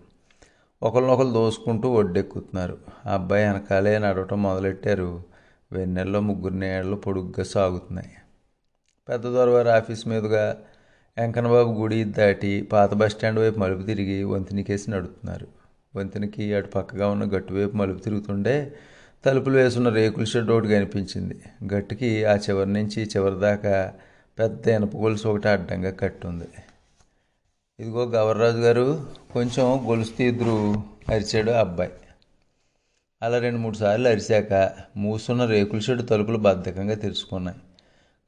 ఒకరినొకరు దోసుకుంటూ ఒడ్డెక్కుతున్నారు. ఆ అబ్బాయి వెనకాలే నడవటం మొదలెట్టారు. వెన్నెల్లో ముగ్గురు నీళ్ళు పొడుగ్గా సాగుతున్నాయి. పెద్ద దొరవారి ఆఫీస్ మీదుగా వెంకన్నబాబు గుడి దాటి పాత బస్టాండ్ వైపు మలుపు తిరిగి వంతెనకేసి నడుపుతున్నారు. వంతెనకి అటు పక్కగా ఉన్న గట్టు వైపు మలుపు తిరుగుతుండే తలుపులు వేసున్న రేకుల షెడ్ ఒకటి కనిపించింది. గట్టుకి ఆ చివరి నుంచి చివరి దాకా పెద్ద ఇనప గొలుసు ఒకటి అడ్డంగా కట్టుంది. ఇదిగో గవర్రాజు గారు కొంచెం గొలుసు తీద్దురు అరిచాడు అబ్బాయి. అలా రెండు మూడు సార్లు అరిశాక మూసున్న రేకుల షెడ్ తలుపులు బద్ధకంగా తెరుచుకున్నాయి.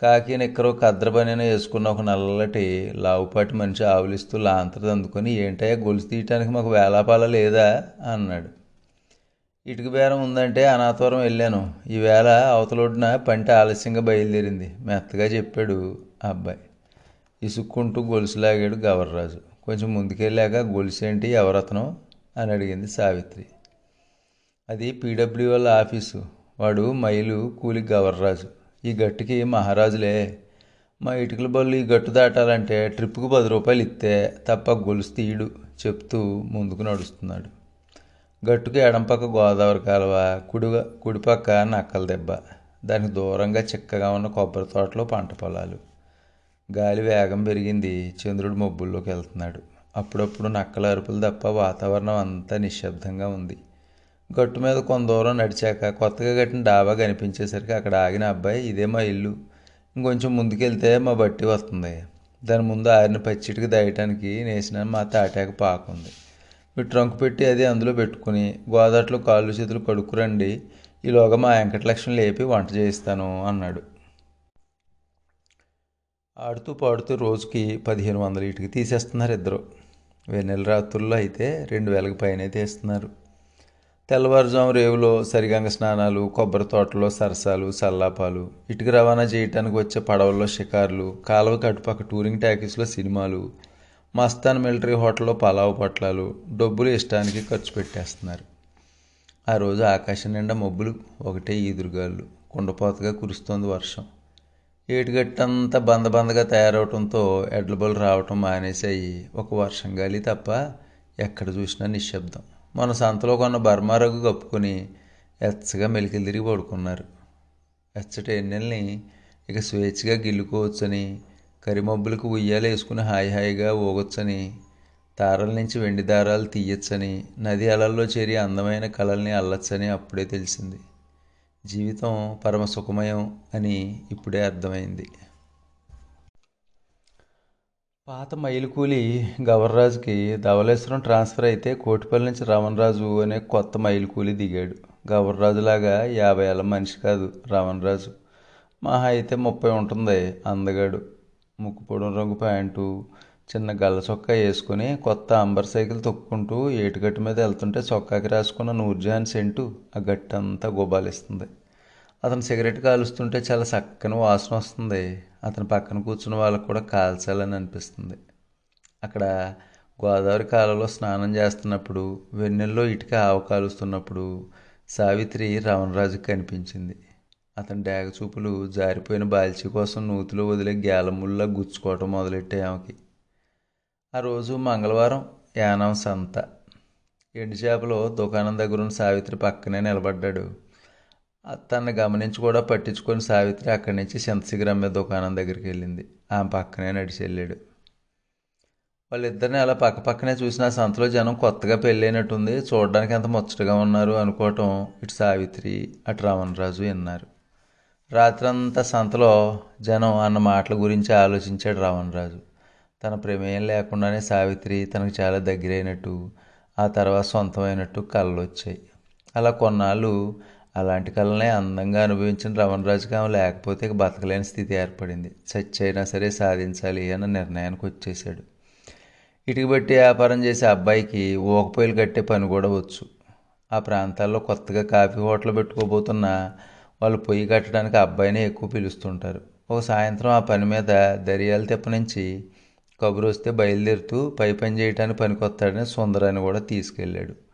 కాకి నిక్కరో కద్రబనిన వేసుకున్న ఒక నల్లటి లావుపాటి మనిషి ఆవులిస్తూ లాంతరది అందుకొని ఏంటయ్యా గొలుసు తీయటానికి మాకు వేలాపాల లేదా? అన్నాడు. ఇటుక బేరం ఉందంటే అనాథవరం వెళ్ళాను. ఈవేళ అవతలొడ్డున పంట ఆలస్యంగా బయలుదేరింది మెత్తగా చెప్పాడు ఆ అబ్బాయి. ఇసుక్కుంటూ గొలుసు లాగాడు గవర్రాజు. కొంచెం ముందుకెళ్ళాక గొలుసేంటి ఎవరతనం? అని అడిగింది సావిత్రి. అది పీడబ్ల్యూ ఆఫీసు. వాడు మైలు కూలి గవర్రాజు. ఈ గట్టుకి మహారాజులే. మా ఇటుకల బళ్ళు ఈ గట్టు దాటాలంటే ట్రిప్కు పది రూపాయలు ఇస్తే తప్ప గొలుసు తీయడు చెప్తూ ముందుకు నడుస్తున్నాడు. గట్టుకి ఎడంపక్క గోదావరి కాలువ కుడి కుడిపక్క నక్కల దెబ్బ. దానికి దూరంగా చిక్కగా ఉన్న కొబ్బరి తోటలో పంట పొలాలు. గాలి వేగం పెరిగింది చంద్రుడు మబ్బుల్లోకి వెళ్తున్నాడు. అప్పుడప్పుడు నక్కల అరుపులు తప్ప వాతావరణం అంతా నిశ్శబ్దంగా ఉంది. గట్టు మీద కొంత దూరం నడిచాక కొత్తగా కట్టిన డాబా కనిపించేసరికి అక్కడ ఆగిన అబ్బాయి ఇదే మా ఇల్లు. ఇంకొంచెం ముందుకెళ్తే మా బట్టి వస్తుంది. దాని ముందు ఆరిన పచ్చిటికి దాయటానికి నేసిన మా తాటాకు పాకుంది మీ ట్రంక్ పెట్టి అది అందులో పెట్టుకుని గోదాట్లో కాళ్ళు చేతులు కడుక్కురండి. ఈలోగా మా వెంకటలక్ష్మి లేపి వంట చేయిస్తాను అన్నాడు. ఆడుతూ పాడుతూ రోజుకి పదిహేను వందల ఇటుకి తీసేస్తున్నారు ఇద్దరు. వెన్నెల రాత్రుల్లో అయితే రెండు వేలకు పైనే తీస్తున్నారు. తెల్లవారుజాము రేవులో సరిగంగ స్నానాలు కొబ్బరి తోటలో సరసాలు సల్లాపాలు ఇటుక రవాణా చేయటానికి వచ్చే పడవల్లో షికార్లు కాలువ కట్టుపక్క టూరింగ్ ట్యాకీస్లో సినిమాలు మస్తాన్ మిలిటరీ హోటల్లో పలావు పొట్లాలు డబ్బులు ఇష్టానికి ఖర్చు పెట్టేస్తున్నారు. ఆ రోజు ఆకాశం నిండా మబ్బులు ఒకటే ఈదురుగాళ్ళు. కుండపోతగా కురుస్తోంది వర్షం. ఏటిగట్టంతా బంద బందగా తయారవటంతో ఎడ్ల బలు రావటం మానేసాయి ఒక వర్షం గాలి తప్ప ఎక్కడ చూసినా నిశ్శబ్దం. మన సంతలో కొన్న బర్మారగు కప్పుకొని ఎచ్చగా మెలికలు తిరిగి పడుకున్నారు. ఎచ్చటి ఎన్నెల్ని ఇక స్వేచ్ఛగా గిల్లుకోవచ్చని కరిమబ్బులకు ఉయ్యాలు వేసుకుని హాయి హాయిగా ఊగొచ్చని తారల నుంచి వెండి దారాలు తీయచ్చని నది అలల్లో చేరి అందమైన కళల్ని అల్లచ్చని అప్పుడే తెలిసింది. జీవితం పరమ సుఖమయం అని ఇప్పుడే అర్థమైంది. పాత మైలుకూలి గవర్రాజుకి ధవళేశ్వరం ట్రాన్స్ఫర్ అయితే కోటిపల్లి నుంచి రావణరాజు అనే కొత్త మైలుకూలి దిగాడు. గవర్రాజులాగా యాభై ఏళ్ళ మనిషి కాదు రావణరాజు. మహా అయితే ముప్పై ఉంటుంది అందగాడు. ముక్కు పొడం రంగు ప్యాంటు చిన్న గల్ల చొక్కా వేసుకుని కొత్త అంబర్ సైకిల్ తొక్కుంటూ ఏటుగట్టు మీద వెళ్తుంటే చొక్కాకి రాసుకున్న నూర్జాన్ సెంటు ఆ గట్టంతా గుబాలిస్తుంది. అతను సిగరెట్ కాలుస్తుంటే చాలా చక్కని వాసన వస్తుంది. అతని పక్కన కూర్చున్న వాళ్ళకు కూడా కాల్చాలని అనిపిస్తుంది. అక్కడ గోదావరి కాలంలో స్నానం చేస్తున్నప్పుడు వెన్నెల్లో ఇటుక ఆవు కాలుస్తున్నప్పుడు సావిత్రి రావణరాజుకి కనిపించింది. అతని డేగ చూపులు జారిపోయిన బాల్చి కోసం నూతిలో వదిలే గేలముల్లా గుచ్చుకోవటం మొదలెట్టే ఆమెకి. ఆ రోజు మంగళవారం యానం సంత. ఎండు చేపలో దుకాణం దగ్గర ఉన్న సావిత్రి పక్కనే నిలబడ్డాడు. తనని గమనించి కూడా పట్టించుకొని సావిత్రి అక్కడి నుంచి చింతశిఖరమ్మే దుకాణం దగ్గరికి వెళ్ళింది. ఆమె పక్కనే నడిచి వెళ్ళాడు. వాళ్ళిద్దరిని అలా పక్క పక్కనే చూసిన సంతలో జనం కొత్తగా పెళ్ళైనట్టుంది. చూడడానికి ఎంత ముచ్చటగా ఉన్నారు అనుకోవటం ఇటు సావిత్రి అటు రావణరాజు విన్నారు. రాత్రంతా సంతలో జనం అన్న మాటల గురించి ఆలోచించాడు రావణరాజు తన ప్రమేయం లేకుండానే సావిత్రి తనకు చాలా దగ్గరైనట్టు ఆ తర్వాత సొంతమైనట్టు కళ్ళు వచ్చాయి అలా కొన్నాళ్ళు అలాంటి కళలనే అందంగా అనుభవించిన రమణరాజుకి ఆమె లేకపోతే బతకలేని స్థితి ఏర్పడింది. చచ్చైనా సరే సాధించాలి అన్న నిర్ణయానికి వచ్చేశాడు. ఇటుకబట్టి వ్యాపారం చేసే అబ్బాయికి ఊకపోయిలు కట్టే పని కూడా వచ్చు. ఆ ప్రాంతాల్లో కొత్తగా కాఫీ హోటల్ పెట్టుకోబోతున్న వాళ్ళు పొయ్యి కట్టడానికి అబ్బాయినే ఎక్కువ పిలుస్తుంటారు. ఒక సాయంత్రం ఆ పని మీద దరియాల తిప్ప నుంచి కబురు వస్తే బయలుదేరుతూ పై పని చేయడానికి పనికొస్తాడని సుందరాన్ని కూడా తీసుకెళ్ళాడు.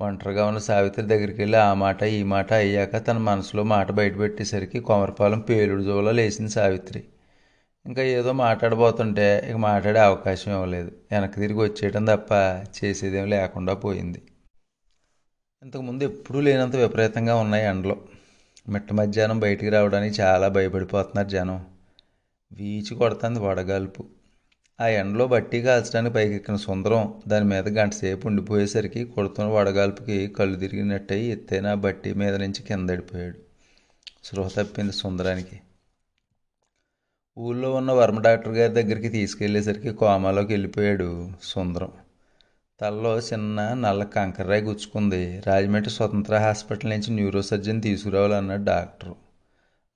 ఒంటరిగా ఉన్న సావిత్రి దగ్గరికి వెళ్ళి ఆ మాట ఈ మాట అయ్యాక తన మనసులో మాట బయటపెట్టేసరికి కొమరపాలెం పేలుడు జోలో లేచింది సావిత్రి. ఇంకా ఏదో మాట్లాడబోతుంటే ఇక మాట్లాడే అవకాశం ఇవ్వలేదు. వెనక్కి తిరిగి వచ్చేయటం తప్ప చేసేదేం లేకుండా పోయింది. ఇంతకుముందు ఎప్పుడూ లేనంత విపరీతంగా ఉన్నాయి ఎండలో. మిట్ట మధ్యాహ్నం బయటికి రావడానికి చాలా భయపడిపోతున్నారు జనం. వీచి కొడుతుంది వడగాల్పు. ఆ ఎండలో బట్టి కాల్చడానికి పైకెక్కిన సుందరం దాని మీద గంట సేపు ఉండిపోయేసరికి కొడుతున్న వడగాల్పుకి కళ్ళు తిరిగినట్టయి ఎత్తైన బట్టి మీద నుంచి కిందడిపోయాడు సృహ తప్పింది సుందరానికి. ఊళ్ళో ఉన్న వర్మ డాక్టర్ గారి దగ్గరికి తీసుకెళ్ళేసరికి కోమాలోకి వెళ్ళిపోయాడు సుందరం. తలలో చిన్న నల్ల కంకర్రాయి గుచ్చుకుంది. రాజమండ్రి స్వతంత్ర హాస్పిటల్ నుంచి న్యూరో సర్జన్ తీసుకురావాలన్నాడు డాక్టరు.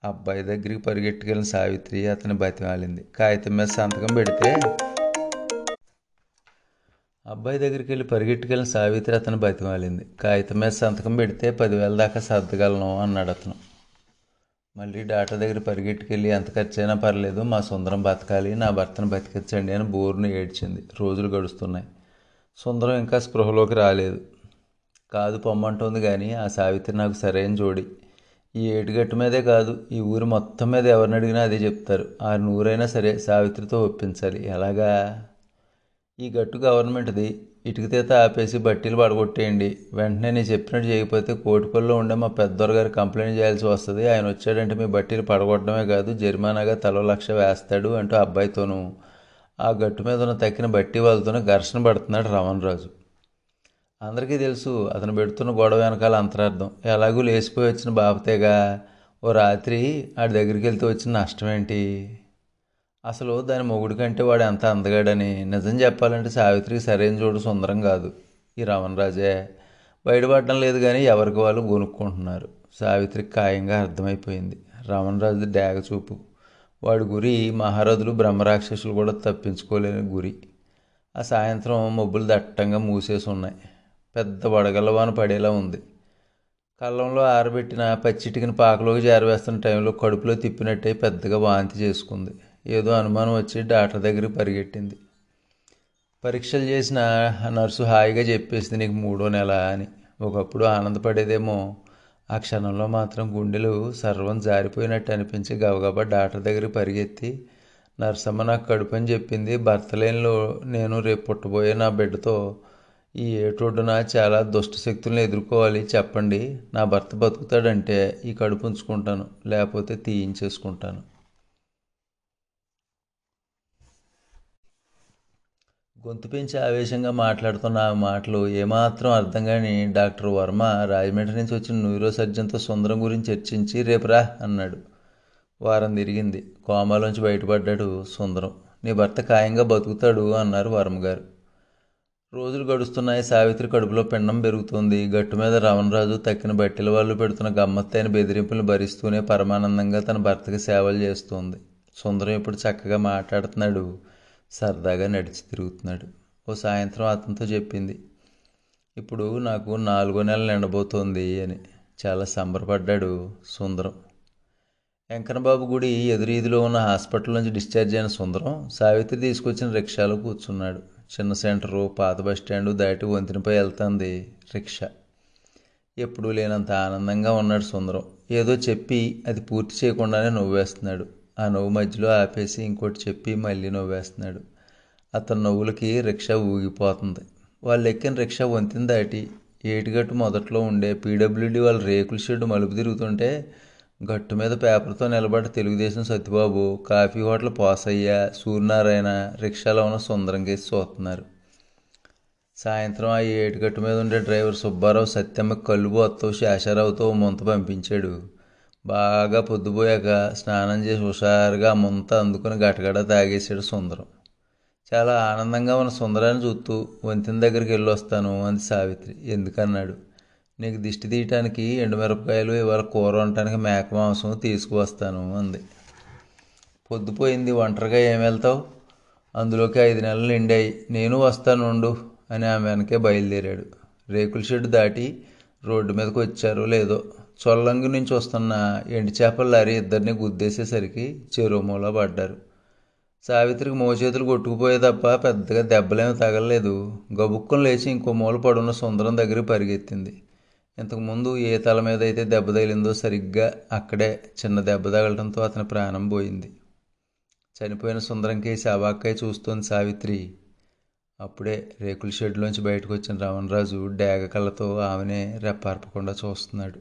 అబ్బాయి దగ్గరికి పరిగెట్టుకెళ్ళిన సావిత్రి అతని బతిమాలింది. కాగితం మీద సంతకం పెడితే అబ్బాయి దగ్గరికి వెళ్ళి పరిగెట్టుకెళ్ళిన సావిత్రి అతను బతిమాలింది. కాగితం మీద సంతకం పెడితే పదివేల దాకా సర్దగలను అన్నాడు అతను. మళ్ళీ డాటా దగ్గర పరిగెట్టుకెళ్ళి ఎంత ఖర్చైనా పర్లేదు మా సుందరం బతకాలి నా భర్తను బతికించండి అని బోరును ఏడ్చింది. రోజులు గడుస్తున్నాయి. సుందరం ఇంకా స్పృహలోకి రాలేదు. కాదు పొమ్మంటుంది కానీ ఆ సావిత్రి నాకు సరైన జోడి. ఈ ఏటుగట్టు మీదే కాదు ఈ ఊరు మొత్తం మీద ఎవరిని అడిగినా అదే చెప్తారు. ఆ నూరైనా సరే సావిత్రితో ఒప్పించాలి. ఎలాగా? ఈ గట్టు గవర్నమెంట్ది. ఇటుకతీత ఆపేసి బట్టీలు పడగొట్టేయండి. వెంటనే నేను చెప్పినట్టు చేయకపోతే కోటిపల్లిలో ఉండే మా పెద్దోరు గారు కంప్లైంట్ చేయాల్సి వస్తుంది. ఆయన వచ్చాడంటే మీ బట్టీలు పడగొట్టడమే కాదు జరిమానాగా తల లక్ష వేస్తాడు అంటూ అబ్బాయితోనూ ఆ గట్టు మీద ఉన్న తక్కిన బట్టి వాళ్ళతోనే ఘర్షణ పడుతున్నాడు రమణరాజు. అందరికీ తెలుసు అతను పెడుతున్న గొడవ వెనకాల అంతరార్థం. ఎలాగూ లేచిపోయి వచ్చిన బాపతేగా ఓ రాత్రి ఆడి దగ్గరికి వెళ్తే వచ్చిన నష్టం ఏంటి? అసలు దాని మొగుడి కంటే వాడు ఎంత అందగాడని నిజం చెప్పాలంటే సావిత్రికి సరైన జోడు సుందరం కాదు ఈ రమణ రాజే. బయటపడడం లేదు కానీ ఎవరికి వాళ్ళు కొనుక్కుంటున్నారు సావిత్రికి ఖాయంగా అర్థమైపోయింది. రమణ రాజు డాగ చూపు. వాడి గురి మహారథులు బ్రహ్మరాక్షసులు కూడా తప్పించుకోలేని గురి. ఆ సాయంత్రం మబ్బులు దట్టంగా మూసేసి ఉన్నాయి. పెద్ద వడగల్లవాన పడేలా ఉంది. కళ్ళంలో ఆరబెట్టిన పచ్చిటికిన పాకలోకి జారవేస్తున్న టైంలో కడుపులో తిప్పినట్టే పెద్దగా వాంతి చేసుకుంది. ఏదో అనుమానం వచ్చి డాక్టర్ దగ్గరికి పరిగెట్టింది. పరీక్షలు చేసిన నర్సు హాయిగా చెప్పేసింది నీకు మూడో నెల అని. ఒకప్పుడు ఆనందపడేదేమో. ఆ క్షణంలో మాత్రం గుండెలు సర్వం జారిపోయినట్టు అనిపించి గబగబా డాక్టర్ దగ్గరికి పరిగెత్తి నర్సమ్మ నాకు కడుపు అని చెప్పింది భర్త లేనిలో నేను రేపు పుట్టబోయే నా బిడ్డతో ఈ ఏటోడున చాలా దుష్ట శక్తులను ఎదుర్కోవాలి చెప్పండి. నా భర్త బతుకుతాడంటే ఈ కడుపు ఉంచుకుంటాను లేకపోతే తీయించేసుకుంటాను. గొంతు పెంచి ఆవేశంగా మాట్లాడుతున్న ఆ మాటలు ఏమాత్రం అర్థం కాని డాక్టర్ వర్మ రాజమండ్రి నుంచి వచ్చిన న్యూరో సర్జన్తో సుందరం గురించి చర్చించి రేపు రా అన్నాడు. వారం తిరిగింది. కోమాలోంచి బయటపడ్డాడు సుందరం. నీ భర్త ఖాయంగా బతుకుతాడు అన్నారు వర్మ గారు రోజులు గడుస్తున్నాయి. సావిత్రి కడుపులో పిండం పెరుగుతుంది. గట్టు మీద రమణరాజు తక్కిన బట్టెల వాళ్ళు పెడుతున్న గమ్మత్తైన బెదిరింపులు భరిస్తూనే పరమానందంగా తన భర్తకి సేవలు చేస్తోంది. సుందరం ఇప్పుడు చక్కగా మాట్లాడుతున్నాడు. సరదాగా నడిచి తిరుగుతున్నాడు. ఓ సాయంత్రం అతనితో చెప్పింది. ఇప్పుడు నాకు నాలుగో నెలలు నిండబోతోంది అని. చాలా సంబరపడ్డాడు సుందరం. వెంకన్నబాబు గుడి ఎదురీదిలో ఉన్న హాస్పిటల్ నుంచి డిశ్చార్జ్ అయిన సుందరం సావిత్రి తీసుకొచ్చిన రిక్షాలో కూర్చున్నాడు. చిన్న సెంటరు పాత బస్టాండు దాటి వంతినపై వెళ్తుంది రిక్షా. ఎప్పుడూ లేనంత ఆనందంగా ఉన్నాడు సుందరం. ఏదో చెప్పి అది పూర్తి చేయకుండానే నవ్వేస్తున్నాడు. ఆ నవ్వు మధ్యలో ఆపేసి ఇంకోటి చెప్పి మళ్ళీ నవ్వేస్తున్నాడు. అతని నవ్వులకి రిక్షా ఊగిపోతుంది. వాళ్ళు ఎక్కిన రిక్షా వంతెన దాటి ఏటిగట్టు మొదట్లో ఉండే పీడబ్ల్యూడి వాళ్ళ రేకుల షెడ్ మలుపు తిరుగుతుంటే గట్టు మీద పేపర్తో నిలబడి తెలుగుదేశం సత్యబాబు కాఫీ హోటల్ పోసయ్య సూర్యనారాయణ రిక్షాలో ఉన్న సుందరం కేసి చూస్తున్నారు. సాయంత్రం ఆ ఏటిగట్టు మీద ఉండే డ్రైవర్ సుబ్బారావు సత్యమ్మ కళ్ళు అత్తో శేషారావుతో ముంత పంపించాడు. బాగా పొద్దుపోయాక స్నానం చేసి హుషారుగా ముంత అందుకుని గటగడ తాగేశాడు సుందరం. చాలా ఆనందంగా ఉన్న సుందరాన్ని చూస్తూ వంతెన దగ్గరికి వెళ్ళి వస్తాను అంది సావిత్రి. ఎందుకన్నాడు? నీకు దిష్టి తీయటానికి ఎండుమిరపకాయలు ఇవాళ కూర వండటానికి మేక మాంసం తీసుకువస్తాను అంది. పొద్దుపోయింది ఒంటరిగా ఏం వెళ్తావు? అందులోకి ఐదు నెలలు నిండాయి. నేను వస్తాను ఉండు అని ఆమె వెనకే బయలుదేరాడు. రేకుల షెడ్ దాటి రోడ్డు మీదకి వచ్చారో లేదో చొల్లంగి నుంచి వస్తున్న ఎండి చేపల లారీ ఇద్దరిని గుద్దేసేసరికి చెరువుమూల పడ్డారు. సావిత్రికి మోచేతులు కొట్టుకుపోయే తప్ప పెద్దగా దెబ్బలేమి తగలలేదు. గబుక్కుని లేచి ఇంకో మూల పడున్న సుందరం దగ్గరికి పరిగెత్తింది. ఇంతకుముందు ఏ తల మీద అయితే దెబ్బ తగిలిందో సరిగ్గా అక్కడే చిన్న దెబ్బ తగలడంతో అతని ప్రాణం పోయింది. చనిపోయిన సుందరంకి శాబాక్కయ్య చూస్తోంది సావిత్రి. అప్పుడే రేకుల షెడ్లోంచి బయటకు వచ్చిన రమణరాజు డేగ కళ్ళతో ఆమెనే రెప్పార్పకుండా చూస్తున్నాడు.